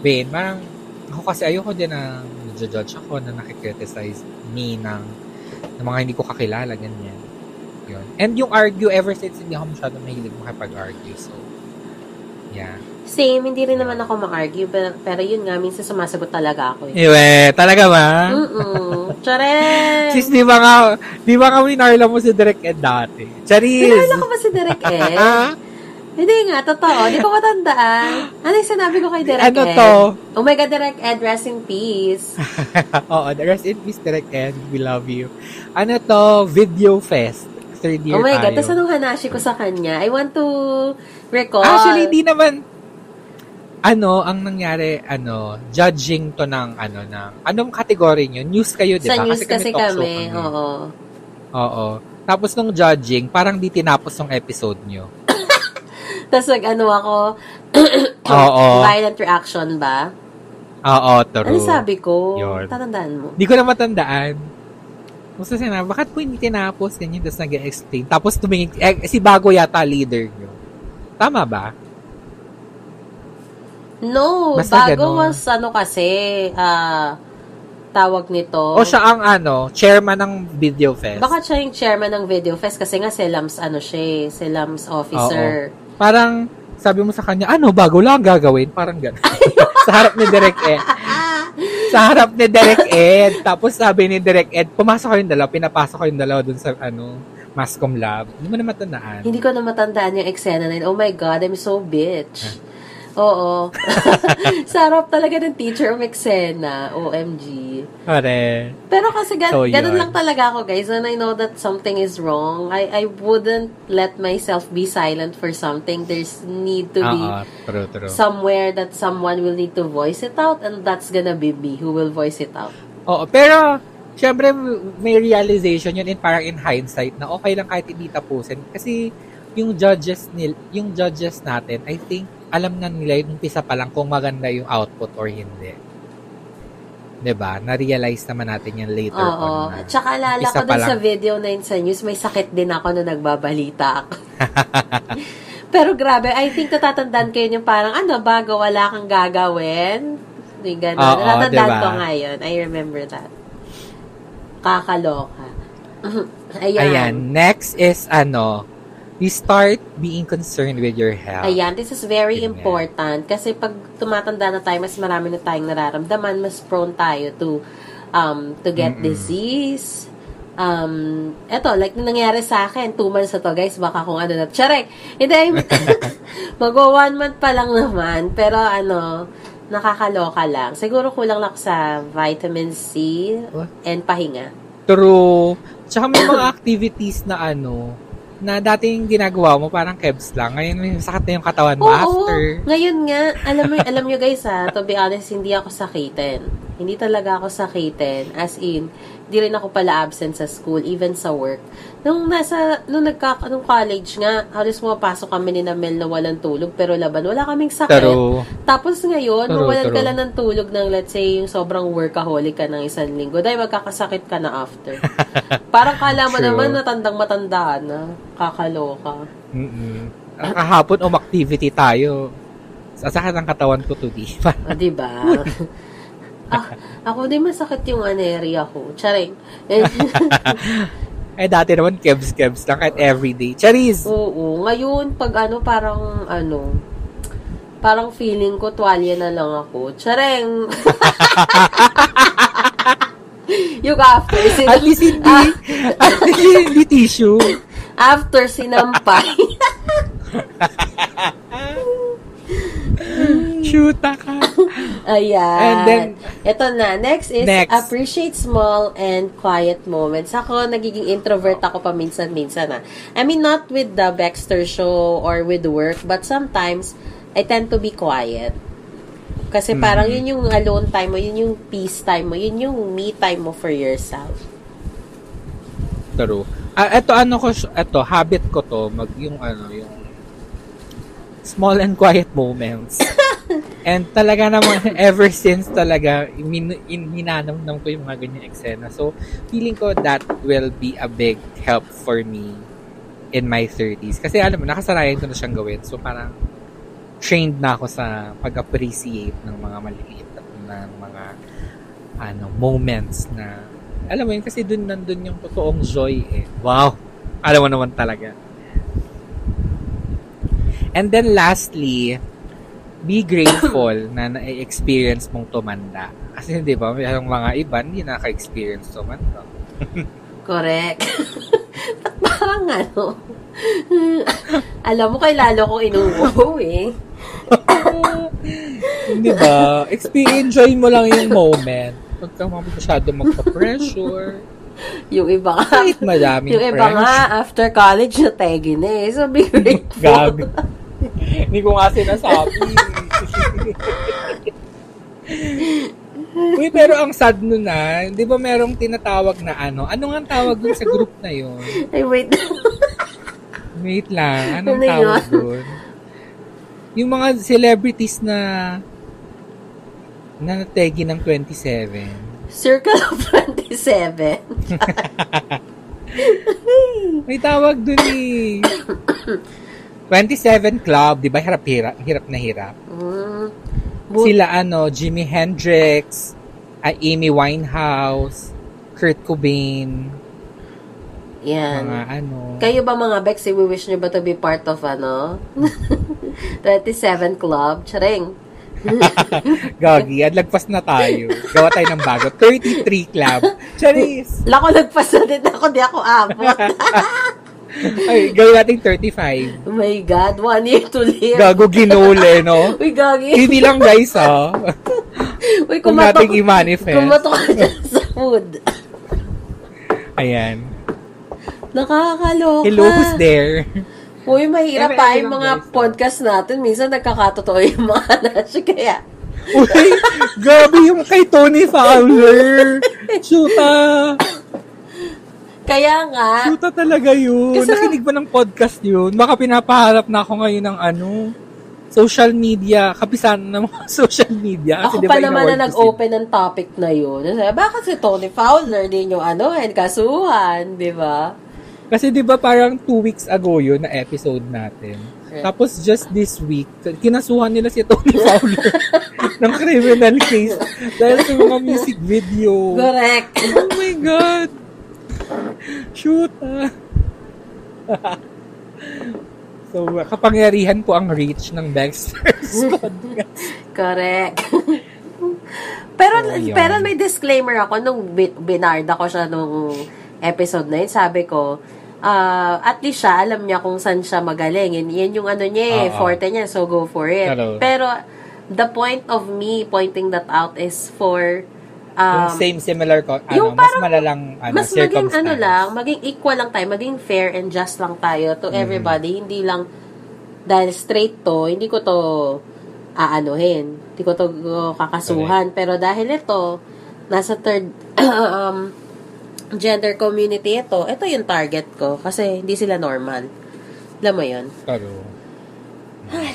Speaker 2: vein, parang, ako kasi ayoko din na judge ako na nakikriticize me ng, ng mga hindi ko kakilala, ganyan. Yun. And yung argue, ever since hindi ako masyadong mahilig makipag-argue. So, yeah.
Speaker 1: Same, hindi rin naman ako ma-argue, pero, pero yun nga, minsan sumasagot talaga ako eh.
Speaker 2: Iwe, talaga ba?
Speaker 1: Mm-mm. Chares!
Speaker 2: Sis, di ba nga, di ba nga winarla mo si Direk Ed dati? Charis!
Speaker 1: Pinala ko ba si Derek Ed? Hindi nga, totoo. Di ko matandaan. Ano yung sinabi ko kay Derek
Speaker 2: Ano
Speaker 1: Ed?
Speaker 2: to?
Speaker 1: Oh my God, Derek Ed, rest in peace.
Speaker 2: Oo, rest in peace, Direk Ed. We love you. Ano to? Video Fest. Third year
Speaker 1: oh my God,
Speaker 2: tayo.
Speaker 1: tapos anong hanashi ko sa kanya? I want to recall.
Speaker 2: Actually, di naman, ano, ang nangyari, ano, judging to ng, ano, ng, anong category nyo? News kayo, di
Speaker 1: Sa
Speaker 2: ba?
Speaker 1: news kasi
Speaker 2: talk show
Speaker 1: kami. Oo.
Speaker 2: Oo. Tapos nung judging, parang di tinapos yung episode nyo.
Speaker 1: Tapos nag-ano ako,
Speaker 2: Oo.
Speaker 1: violent reaction ba?
Speaker 2: Oo, true.
Speaker 1: Ano sabi ko?
Speaker 2: Yun.
Speaker 1: Tatandaan mo.
Speaker 2: Di ko na matandaan. Basta sinabi, bakit po hindi tinapos? Ganyan, tapos nag-explain. Tapos tumingin, eh, si Bago yata leader nyo. Tama ba?
Speaker 1: No,
Speaker 2: Basta
Speaker 1: bago
Speaker 2: ganun.
Speaker 1: was ano kasi, ah, tawag nito.
Speaker 2: O siya ang ano, chairman ng Video Fest?
Speaker 1: Baka siya yung chairman ng Video Fest kasi nga Selams ano siya eh, Selams officer.
Speaker 2: Parang, sabi mo sa kanya, ano, bago lang gagawin? Parang gano'n. sa harap ni Direk Ed. sa harap ni Direk Ed. Tapos sabi ni Direk Ed, pumasok kayong dalawa, pinapasok kayong dalawa dun sa, ano, Mascom Lab. Hindi mo na matandaan.
Speaker 1: Hindi ko na matandaan yung eksena na yun. Oh my God, I'm so bitch. Oo. sa harap talaga ng teacher of eksena. OMG.
Speaker 2: Pare.
Speaker 1: Pero kasi gan-
Speaker 2: So,
Speaker 1: ganun lang talaga ako, guys. When I know that something is wrong, I I wouldn't let myself be silent for something. There's need to be
Speaker 2: Oo, true, true.
Speaker 1: somewhere that someone will need to voice it out and that's gonna be me who will voice it out.
Speaker 2: Oo, pero syempre may realization yun in parang in hindsight na okay lang kahit hindi tapusin kasi yung judges nil yung judges natin I think alam na nila yung umpisa pa lang kung maganda yung output or hindi. 'Di ba? Na-realize naman natin yan later
Speaker 1: Oo.
Speaker 2: on. Na.
Speaker 1: Tsaka alala
Speaker 2: Isa
Speaker 1: ko dun sa video na yun sa news, may sakit din ako nung nagbabalita ako. Pero grabe, I think natatandaan ko yun yung parang, ano, bago wala kang gagawin. Yung gano'n.
Speaker 2: Oo,
Speaker 1: natatandaan
Speaker 2: diba?
Speaker 1: ko ngayon. I remember that. Kakaloka. Ayan.
Speaker 2: Ayan, next is ano, you start being concerned with your health.
Speaker 1: Ayan, this is very
Speaker 2: Ganyan.
Speaker 1: important kasi pag tumatanda na tayo, mas marami na tayong nararamdaman, mas prone tayo to um to get
Speaker 2: Mm-mm.
Speaker 1: disease. Um, eto, like nangyari sa akin, two months na to, guys, baka kung ano na, Tsarek! Hindi, magwa one month pa lang naman, pero ano, nakakaloka lang. Siguro kulang lang ako sa vitamin C
Speaker 2: What?
Speaker 1: and pahinga.
Speaker 2: True. Tsaka may mga activities na ano, na dating ginagawa mo parang kebs lang. Ngayon may sakit na yung katawan mo
Speaker 1: Oo,
Speaker 2: after.
Speaker 1: ngayon nga, alam mo, alam nyo guys ha, to be honest, hindi ako sakitin. Hindi talaga ako sakitin. As in, di rin ako pala absent sa school, even sa work. Nung nasa, nung nagka, nung college nga, halos pumapasok kami ni Namel na walang tulog, pero laban, wala kaming sakit.
Speaker 2: Pero,
Speaker 1: Tapos ngayon,
Speaker 2: True,
Speaker 1: mawalan ka
Speaker 2: true.
Speaker 1: lang ng tulog ng, let's say, yung sobrang workaholic ka ng isang linggo, dahil magkakasakit ka na after. Parang kala mo
Speaker 2: True.
Speaker 1: naman, matandang-matanda na. Kakaloka.
Speaker 2: mm Kahapon, um-activity tayo. Sa sakit ng katawan ko today.
Speaker 1: O, di ba? Ah, ako din masakit yung aneria ko. Charing. Eh,
Speaker 2: dati naman, kebs-kebs lang kahit everyday. Charis!
Speaker 1: Oo. Ngayon, pag ano, parang, ano, parang feeling ko, tuwalya na lang ako. Charing! yung after, sin-
Speaker 2: At least hindi, at least hindi tissue.
Speaker 1: after sinampay.
Speaker 2: Shoota ka.
Speaker 1: Ayan.
Speaker 2: And then-
Speaker 1: ito na. Next is
Speaker 2: Next.
Speaker 1: appreciate small and quiet moments. Ako, nagiging introvert ako paminsan-minsan na. I mean, not with the Baxter show or with work, but sometimes, I tend to be quiet. Kasi
Speaker 2: Mm-hmm.
Speaker 1: parang yun yung alone time mo, yun yung peace time mo, yun yung me time mo for yourself.
Speaker 2: True. Ah, ito ano ko, ito, habit ko to, mag, yung ano, yung small and quiet moments. and talaga naman, ever since talaga, min, in, hinanamnam ko yung mga ganyan eksena. So, feeling ko that will be a big help for me in my 30s. Kasi alam mo, nakasanayan ko na siyang gawin. So, parang trained na ako sa pag-appreciate ng mga maliliit at ng mga ano moments na alam mo yun kasi dun nandun yung totoong joy eh. Wow! Alam mo naman talaga. And then lastly, be grateful na na-experience mong tumanda. Kasi di ba, may mga iba hindi naka-experience tumanda.
Speaker 1: Correct. Parang ano? Alam mo, kay lalo ko inuubo eh.
Speaker 2: Hindi ba? Expe- enjoy mo lang yung moment. Huwag kang masyado magpa-pressure.
Speaker 1: Yung iba nga,
Speaker 2: Kahit madaming
Speaker 1: yung iba
Speaker 2: friends.
Speaker 1: nga, after college, nategi na eh. So, be grateful.
Speaker 2: Gabi. Hindi ko nga sinasabi. Uy, pero ang sad nun na, di ba merong tinatawag na ano? Ano nga tawag dun sa group na yun?
Speaker 1: Ay, wait.
Speaker 2: Wait lang, anong
Speaker 1: Ano
Speaker 2: tawag
Speaker 1: yun?
Speaker 2: dun? Yung mga celebrities na na nategi ng 27.
Speaker 1: Circle of 27.
Speaker 2: May tawag dun eh. 27 Club, di ba? Hirap-hirap, hirap na hirap.
Speaker 1: Mm. Bu-
Speaker 2: Sila ano, Jimi Hendrix, ah, Amy Winehouse, Kurt Cobain,
Speaker 1: Yan.
Speaker 2: mga ano.
Speaker 1: Kayo ba mga Bex, we wish nyo ba to be part of ano? 27 Club? Charing.
Speaker 2: Gagi, at lagpas na tayo. Gawa tayo ng bago. 33 Club. Charis!
Speaker 1: Lako, nagpas na din ako, di ako abot.
Speaker 2: Ay, gawin natin 35.
Speaker 1: oh my God, one year to live.
Speaker 2: Gago ginule, no?
Speaker 1: Uy, gagi.
Speaker 2: Hindi lang guys, ha?
Speaker 1: Uy,
Speaker 2: Kung
Speaker 1: kumatok.
Speaker 2: nating i-manifest.
Speaker 1: Kumatok ka dyan sa food.
Speaker 2: Ayan.
Speaker 1: Nakakaloka.
Speaker 2: Hello, who's there?
Speaker 1: Uy, mahirap pa
Speaker 2: ano
Speaker 1: yung mga
Speaker 2: guys,
Speaker 1: podcast natin. Minsan nagkakatotoo yung mga nasi. Kaya,
Speaker 2: Uy, gabi yung kay Tony Fowler. Shoota.
Speaker 1: Kaya nga,
Speaker 2: Shoota talaga yun.
Speaker 1: Kasi-
Speaker 2: Nakinig ba ng podcast yun? Baka pinapaharap na ako ngayon ng ano, social media, kapisanan ng mga social media. Kasi
Speaker 1: ako
Speaker 2: di ba
Speaker 1: pa naman na nag-open ng topic na yun. Bakit si Tony Fowler din yung ano, and kasuhan, di ba?
Speaker 2: Kasi di ba parang two weeks ago yun na episode natin.
Speaker 1: Correct.
Speaker 2: Tapos just this week, kinasuhan nila si Tony Fowler ng criminal case dahil sa mga music video.
Speaker 1: Correct.
Speaker 2: Oh my God! Shoot ah! so, kapangyarihan po ang reach ng Baxter's podcast.
Speaker 1: Correct. pero
Speaker 2: So, yun.
Speaker 1: pero may disclaimer ako nung bi- binarda ko siya nung episode na yun. Sabi ko, ah, at least siya, alam niya kung saan siya magaling. Yan, yan yung ano niya
Speaker 2: Oo.
Speaker 1: forte niya, so go for it.
Speaker 2: Pero-
Speaker 1: Pero, the point of me pointing that out is for
Speaker 2: yung
Speaker 1: um,
Speaker 2: same similar ko, ano,
Speaker 1: yung
Speaker 2: mas
Speaker 1: parang-
Speaker 2: malalang ano,
Speaker 1: mas maging ano lang, maging equal lang tayo, maging fair and just lang tayo to
Speaker 2: Mm-hmm.
Speaker 1: everybody. Hindi lang dahil straight to, hindi ko to aanuhin. Hindi ko to uh, kakasuhan. Pero dahil ito, nasa third um, gender community ito, ito yung target ko. Kasi hindi sila normal. Alam mo yun?
Speaker 2: Pero,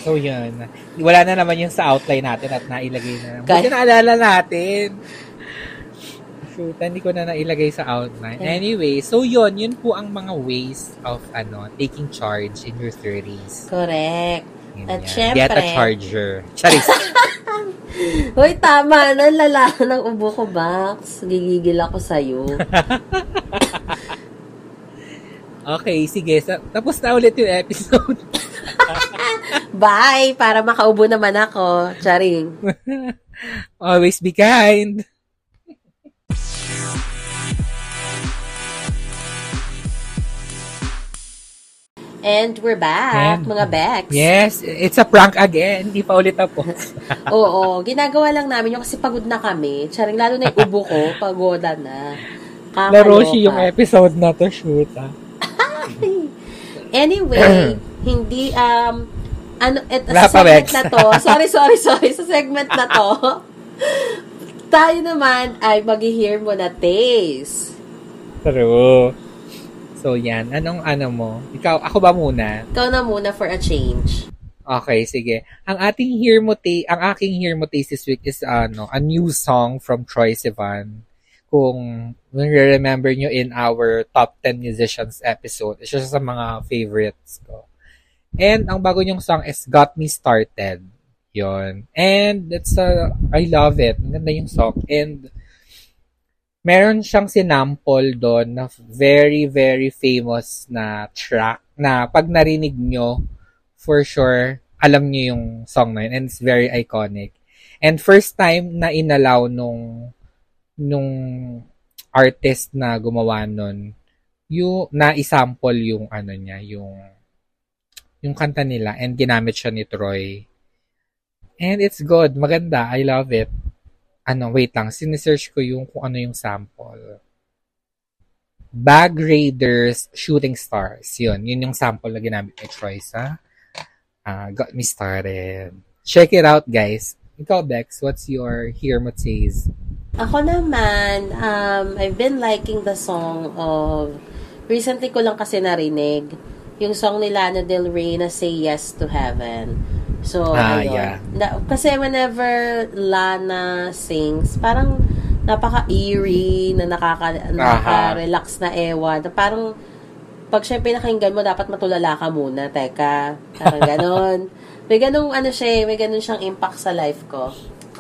Speaker 2: so yun. Wala na naman yung sa outline natin at nailagay na.
Speaker 1: Kaya-
Speaker 2: Buti naalala natin. Shoot, hindi ko na nailagay sa outline.
Speaker 1: Yeah.
Speaker 2: Anyway, so yun, yun po ang mga ways of ano taking charge in your 30s.
Speaker 1: Correct. At
Speaker 2: Get a
Speaker 1: syempre-
Speaker 2: charger. Charis.
Speaker 1: Hoy, tama na. Lala ng ubo ko, Bax. Gigigil ako sa'yo.
Speaker 2: okay, sige. Tapos na ulit yung episode.
Speaker 1: Bye! Para makaubo naman ako. Charing.
Speaker 2: Always be kind.
Speaker 1: And we're back,
Speaker 2: And-
Speaker 1: mga Bex.
Speaker 2: Yes, it's a prank again. Hindi pa ulit tapos.
Speaker 1: Oo, ginagawa lang namin yung kasi pagod na kami. Charing, lalo na yung ubo ko, pagoda na. Kakaloka.
Speaker 2: Laroshi yung episode na to, shoot ah.
Speaker 1: Anyway, hindi, um, ano, et, sa segment
Speaker 2: Bex.
Speaker 1: na to, sorry, sorry, sorry, sa segment na to, tayo naman ay mag-hear mo na taste.
Speaker 2: True. So, yan. Anong ano mo? Ikaw, ako ba muna?
Speaker 1: Ikaw na muna for a change.
Speaker 2: Okay, sige. Ang ating hear mo ta- ang aking hear mo taste this week is ano, a new song from Troy Sivan. Kung remember nyo in our top 10 musicians episode, isa sa mga favorites ko. And ang bago niyong song is Got Me Started. Yon. And it's a, I love it. Ang ganda yung song. And meron siyang sinample doon na very, very famous na track na pag narinig nyo, for sure, alam nyo yung song na yun. And it's very iconic. And first time na inalaw nung nung artist na gumawa nun, yung na-sample yung ano niya, yung yung kanta nila and ginamit siya ni Troy. And it's good. Maganda. I love it. Ano, wait lang. Sinesearch ko yung kung ano yung sample. Bag Raiders Shooting Stars. Yun. Yun yung sample na ginamit ni Troy sa ah, Got Me Started. Check it out, guys. Ikaw, Bex, what's your Hear Mo Taste?
Speaker 1: Ako naman, um, I've been liking the song of, recently ko lang kasi narinig, yung song ni Lana Del Rey na Say Yes to Heaven. So,
Speaker 2: Ah,
Speaker 1: ayun.
Speaker 2: yeah.
Speaker 1: Na, kasi whenever Lana sings, parang napaka-eerie, na nakaka, nakaka-relax na ewan. Na parang, pag siya pinakinggan mo, dapat matulala ka muna. Teka, parang ganon. may ganong ano siya, eh, may ganon siyang impact sa life ko.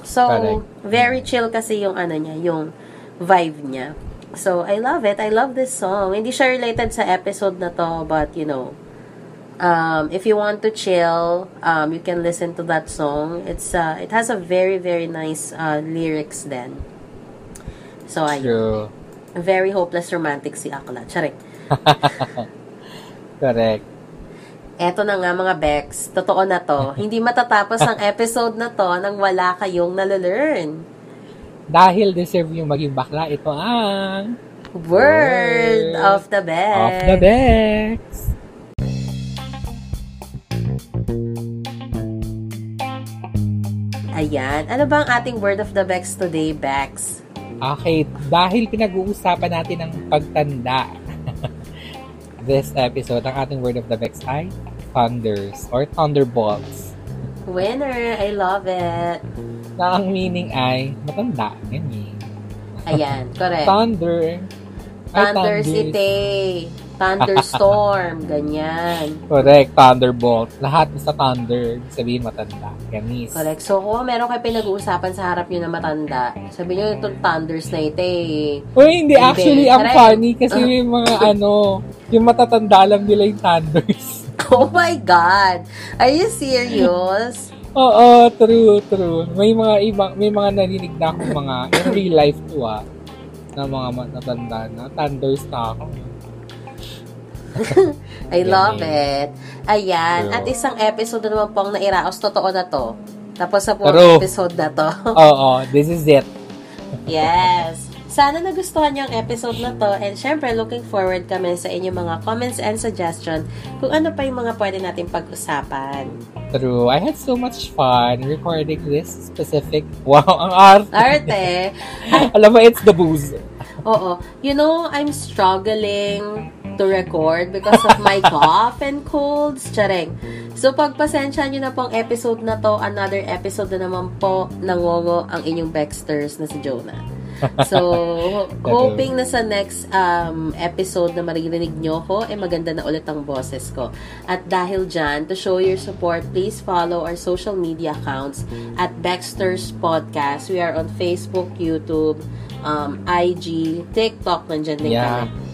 Speaker 1: So,
Speaker 2: Correct.
Speaker 1: very chill kasi yung ano niya, yung vibe niya. So, I love it. I love this song. Hindi siya related sa episode na to, but you know, um, if you want to chill, um, you can listen to that song. It's uh, it has a very very nice uh, lyrics then. So.
Speaker 2: True.
Speaker 1: Very hopeless romantic si Akla. Charing.
Speaker 2: Correct.
Speaker 1: Eto na nga mga Bex, totoo na to. Hindi matatapos ang episode na to nang wala kayong nalalearn.
Speaker 2: Dahil deserve yung maging bakla, ito ang
Speaker 1: Word
Speaker 2: Word
Speaker 1: of the Bex.
Speaker 2: Off the Bex.
Speaker 1: Ayan. Ano ba ang ating word of the Bex today, Bex?
Speaker 2: Okay, dahil pinag-uusapan natin ang pagtanda, this episode, ang ating word of the Bex ay thunders or thunderbolts.
Speaker 1: Winner! I love it.
Speaker 2: Na ang meaning ay matanda. Ganyan.
Speaker 1: Ayan, correct.
Speaker 2: Thunder.
Speaker 1: Thunder. City. Thunderstorm. Ganyan.
Speaker 2: Correct, thunderbolt. Lahat sa thunder, sabihin matanda. Gamis.
Speaker 1: Correct. So, kung meron kayo pinag-uusapan sa harap nyo na matanda, sabihin nyo itong thunders na ito eh.
Speaker 2: Uy, hindi.
Speaker 1: Hindi.
Speaker 2: Actually, ang funny kasi yung mga ano, yung matatanda lang nila yung thunders.
Speaker 1: Oh my God! Are you serious?
Speaker 2: Oo, true, true. May mga ibang, may mga narinig na akong mga, in real life to ah, na mga matatanda na, thunders na ako.
Speaker 1: I love it. Ayan. At isang episode na naman pong nairaos. Totoo na to. Tapos sa
Speaker 2: True.
Speaker 1: episode na to.
Speaker 2: Oo, this is it.
Speaker 1: yes. Sana nagustuhan niyo ang episode na to and syempre looking forward kami sa inyong mga comments and suggestion kung ano pa yung mga pwede natin pag-usapan.
Speaker 2: True. I had so much fun recording this specific, wow, ang arte.
Speaker 1: Arte,
Speaker 2: Alam mo, it's the booze.
Speaker 1: oo. You know, I'm struggling to record because of my cough and colds. Chareng. So, pagpasensya nyo na pong episode na to, another episode na naman po nangongo ang inyong Baxters na si Jonah. So, hoping na sa next um, episode na maririnig nyo ko, eh maganda na ulit ang boses ko. At dahil dyan, to show your support, please follow our social media accounts at Baxter's Podcast. We are on Facebook, YouTube, um, IG, TikTok, nandyan din
Speaker 2: Yeah.
Speaker 1: kami.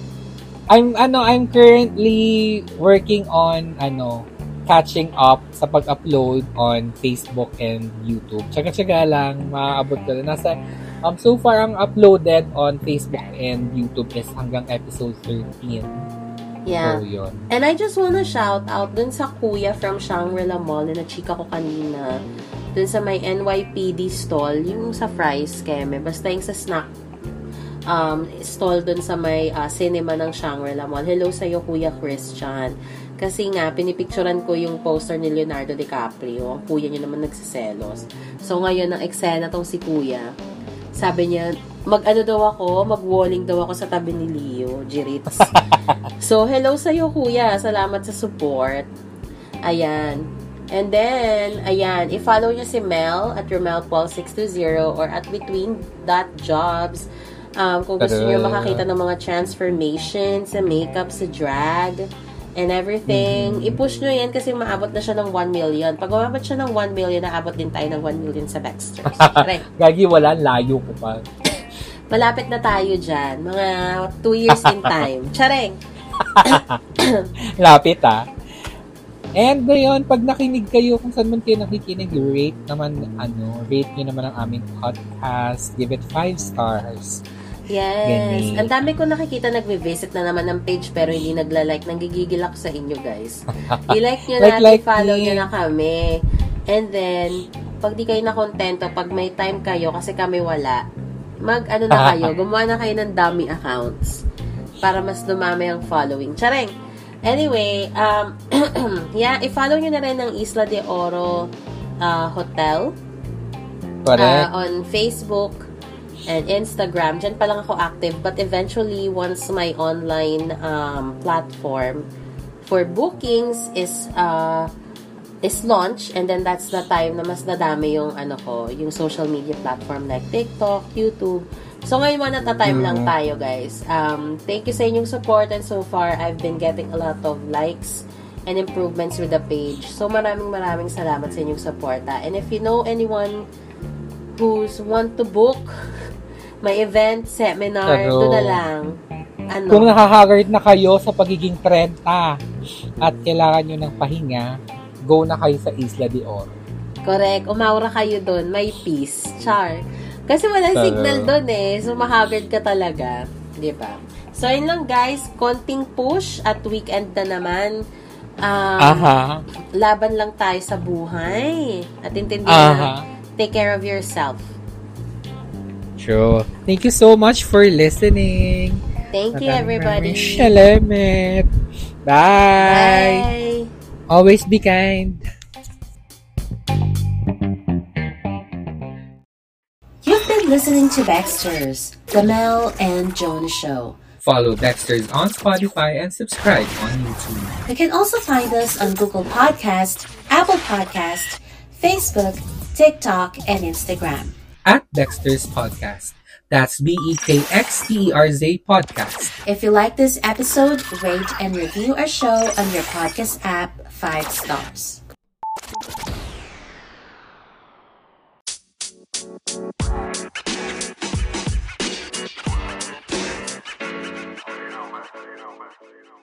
Speaker 2: I'm, ano, I'm currently working on, ano, catching up sa pag-upload on Facebook and YouTube. Tsaga-tsaga lang, maaabot ko na. Nasa, um, so far, ang uploaded on Facebook and YouTube is hanggang episode 13.
Speaker 1: Yeah.
Speaker 2: So, yun.
Speaker 1: And I just wanna shout out dun sa kuya from Shangri-La Mall na chika ko kanina. Dun sa may NYPD stall, yung sa fries, keme. Basta yung sa snack um, stall dun sa may ah, cinema ng Shangri-La Mall. Hello sa'yo, Kuya Christian. Kasi nga, pinipicturan ko yung poster ni Leonardo DiCaprio. Kuya niya naman nagsiselos. So, ngayon, ang eksena tong si Kuya. Sabi niya, mag-ano daw ako, mag-walling daw ako sa tabi ni Leo, Jirits. so, hello sa'yo, Kuya. Salamat sa support. Ayan. And then, ayan, i-follow niyo si Mel at romelpaul620 or at between.jobs. Um, kung gusto niyo
Speaker 2: Tada.
Speaker 1: makakita ng mga transformation sa makeup, sa drag, and everything, i-push nyo yan kasi maabot na siya ng 1 million. Pag umabot siya ng 1 million, naabot din tayo ng 1 million sa Baxters.
Speaker 2: Gagi, wala. Layo ko pa.
Speaker 1: Malapit na tayo dyan. Mga 2 years in time. Chareng!
Speaker 2: Lapit ah. And ngayon, pag nakinig kayo, kung saan man kayo nakikinig, rate naman, ano, rate nyo naman ang aming podcast. Give it 5 stars.
Speaker 1: Yes.
Speaker 2: Galing.
Speaker 1: Ang dami ko nakikita nagvi-visit na naman ng page pero hindi nagla-like. Nanggigigil ako sa inyo, guys. I-like nyo
Speaker 2: Like,
Speaker 1: na,
Speaker 2: like
Speaker 1: i-follow
Speaker 2: me.
Speaker 1: nyo na kami. And then, pag di kayo nakontento, pag may time kayo, kasi kami wala, mag, ano na kayo, gumawa na kayo ng dummy accounts para mas dumami ang following. Chareng! Anyway, um, yeah, i-follow nyo na rin ang Isla de Oro uh, Hotel
Speaker 2: Correct?
Speaker 1: uh, on Facebook and Instagram. Diyan pa lang ako active. But eventually, once my online um, platform for bookings is uh, is launch and then that's the time na mas nadami yung ano ko, yung social media platform like TikTok, YouTube. So ngayon one at a time lang
Speaker 2: Mm.
Speaker 1: tayo guys. Um, thank you sa inyong support and so far I've been getting a lot of likes and improvements with the page. So maraming maraming salamat sa inyong suporta. And if you know anyone who's want to book my event, seminar,
Speaker 2: Pero-
Speaker 1: doon na lang. Ano?
Speaker 2: Kung nakahagard na kayo sa pagiging 30 at kailangan nyo ng pahinga, go na kayo sa Isla de Oro.
Speaker 1: Correct. Umaura kayo doon. May peace. Char. Kasi walang
Speaker 2: Tara.
Speaker 1: signal doon eh. So, mahagard ka talaga. Di ba? So, yun lang guys. Konting push at weekend na naman. Um,
Speaker 2: Aha.
Speaker 1: Laban lang tayo sa buhay. At intindihan na,
Speaker 2: Aha.
Speaker 1: take care of yourself.
Speaker 2: True. Thank you so much for listening.
Speaker 1: Thank you, everybody.
Speaker 2: maraming Salamat. Bye.
Speaker 1: Bye.
Speaker 2: Always be kind.
Speaker 1: You've been listening to Baxter's, The Mel and Jonah Show.
Speaker 2: Follow Baxter's on Spotify and subscribe on YouTube.
Speaker 1: You can also find us on Google Podcast, Apple Podcast, Facebook, TikTok, and Instagram
Speaker 2: at Dexter's Podcast. That's B E K X T E R Z Podcast.
Speaker 1: If you like this episode, rate and review our show on your podcast app five stars. you know,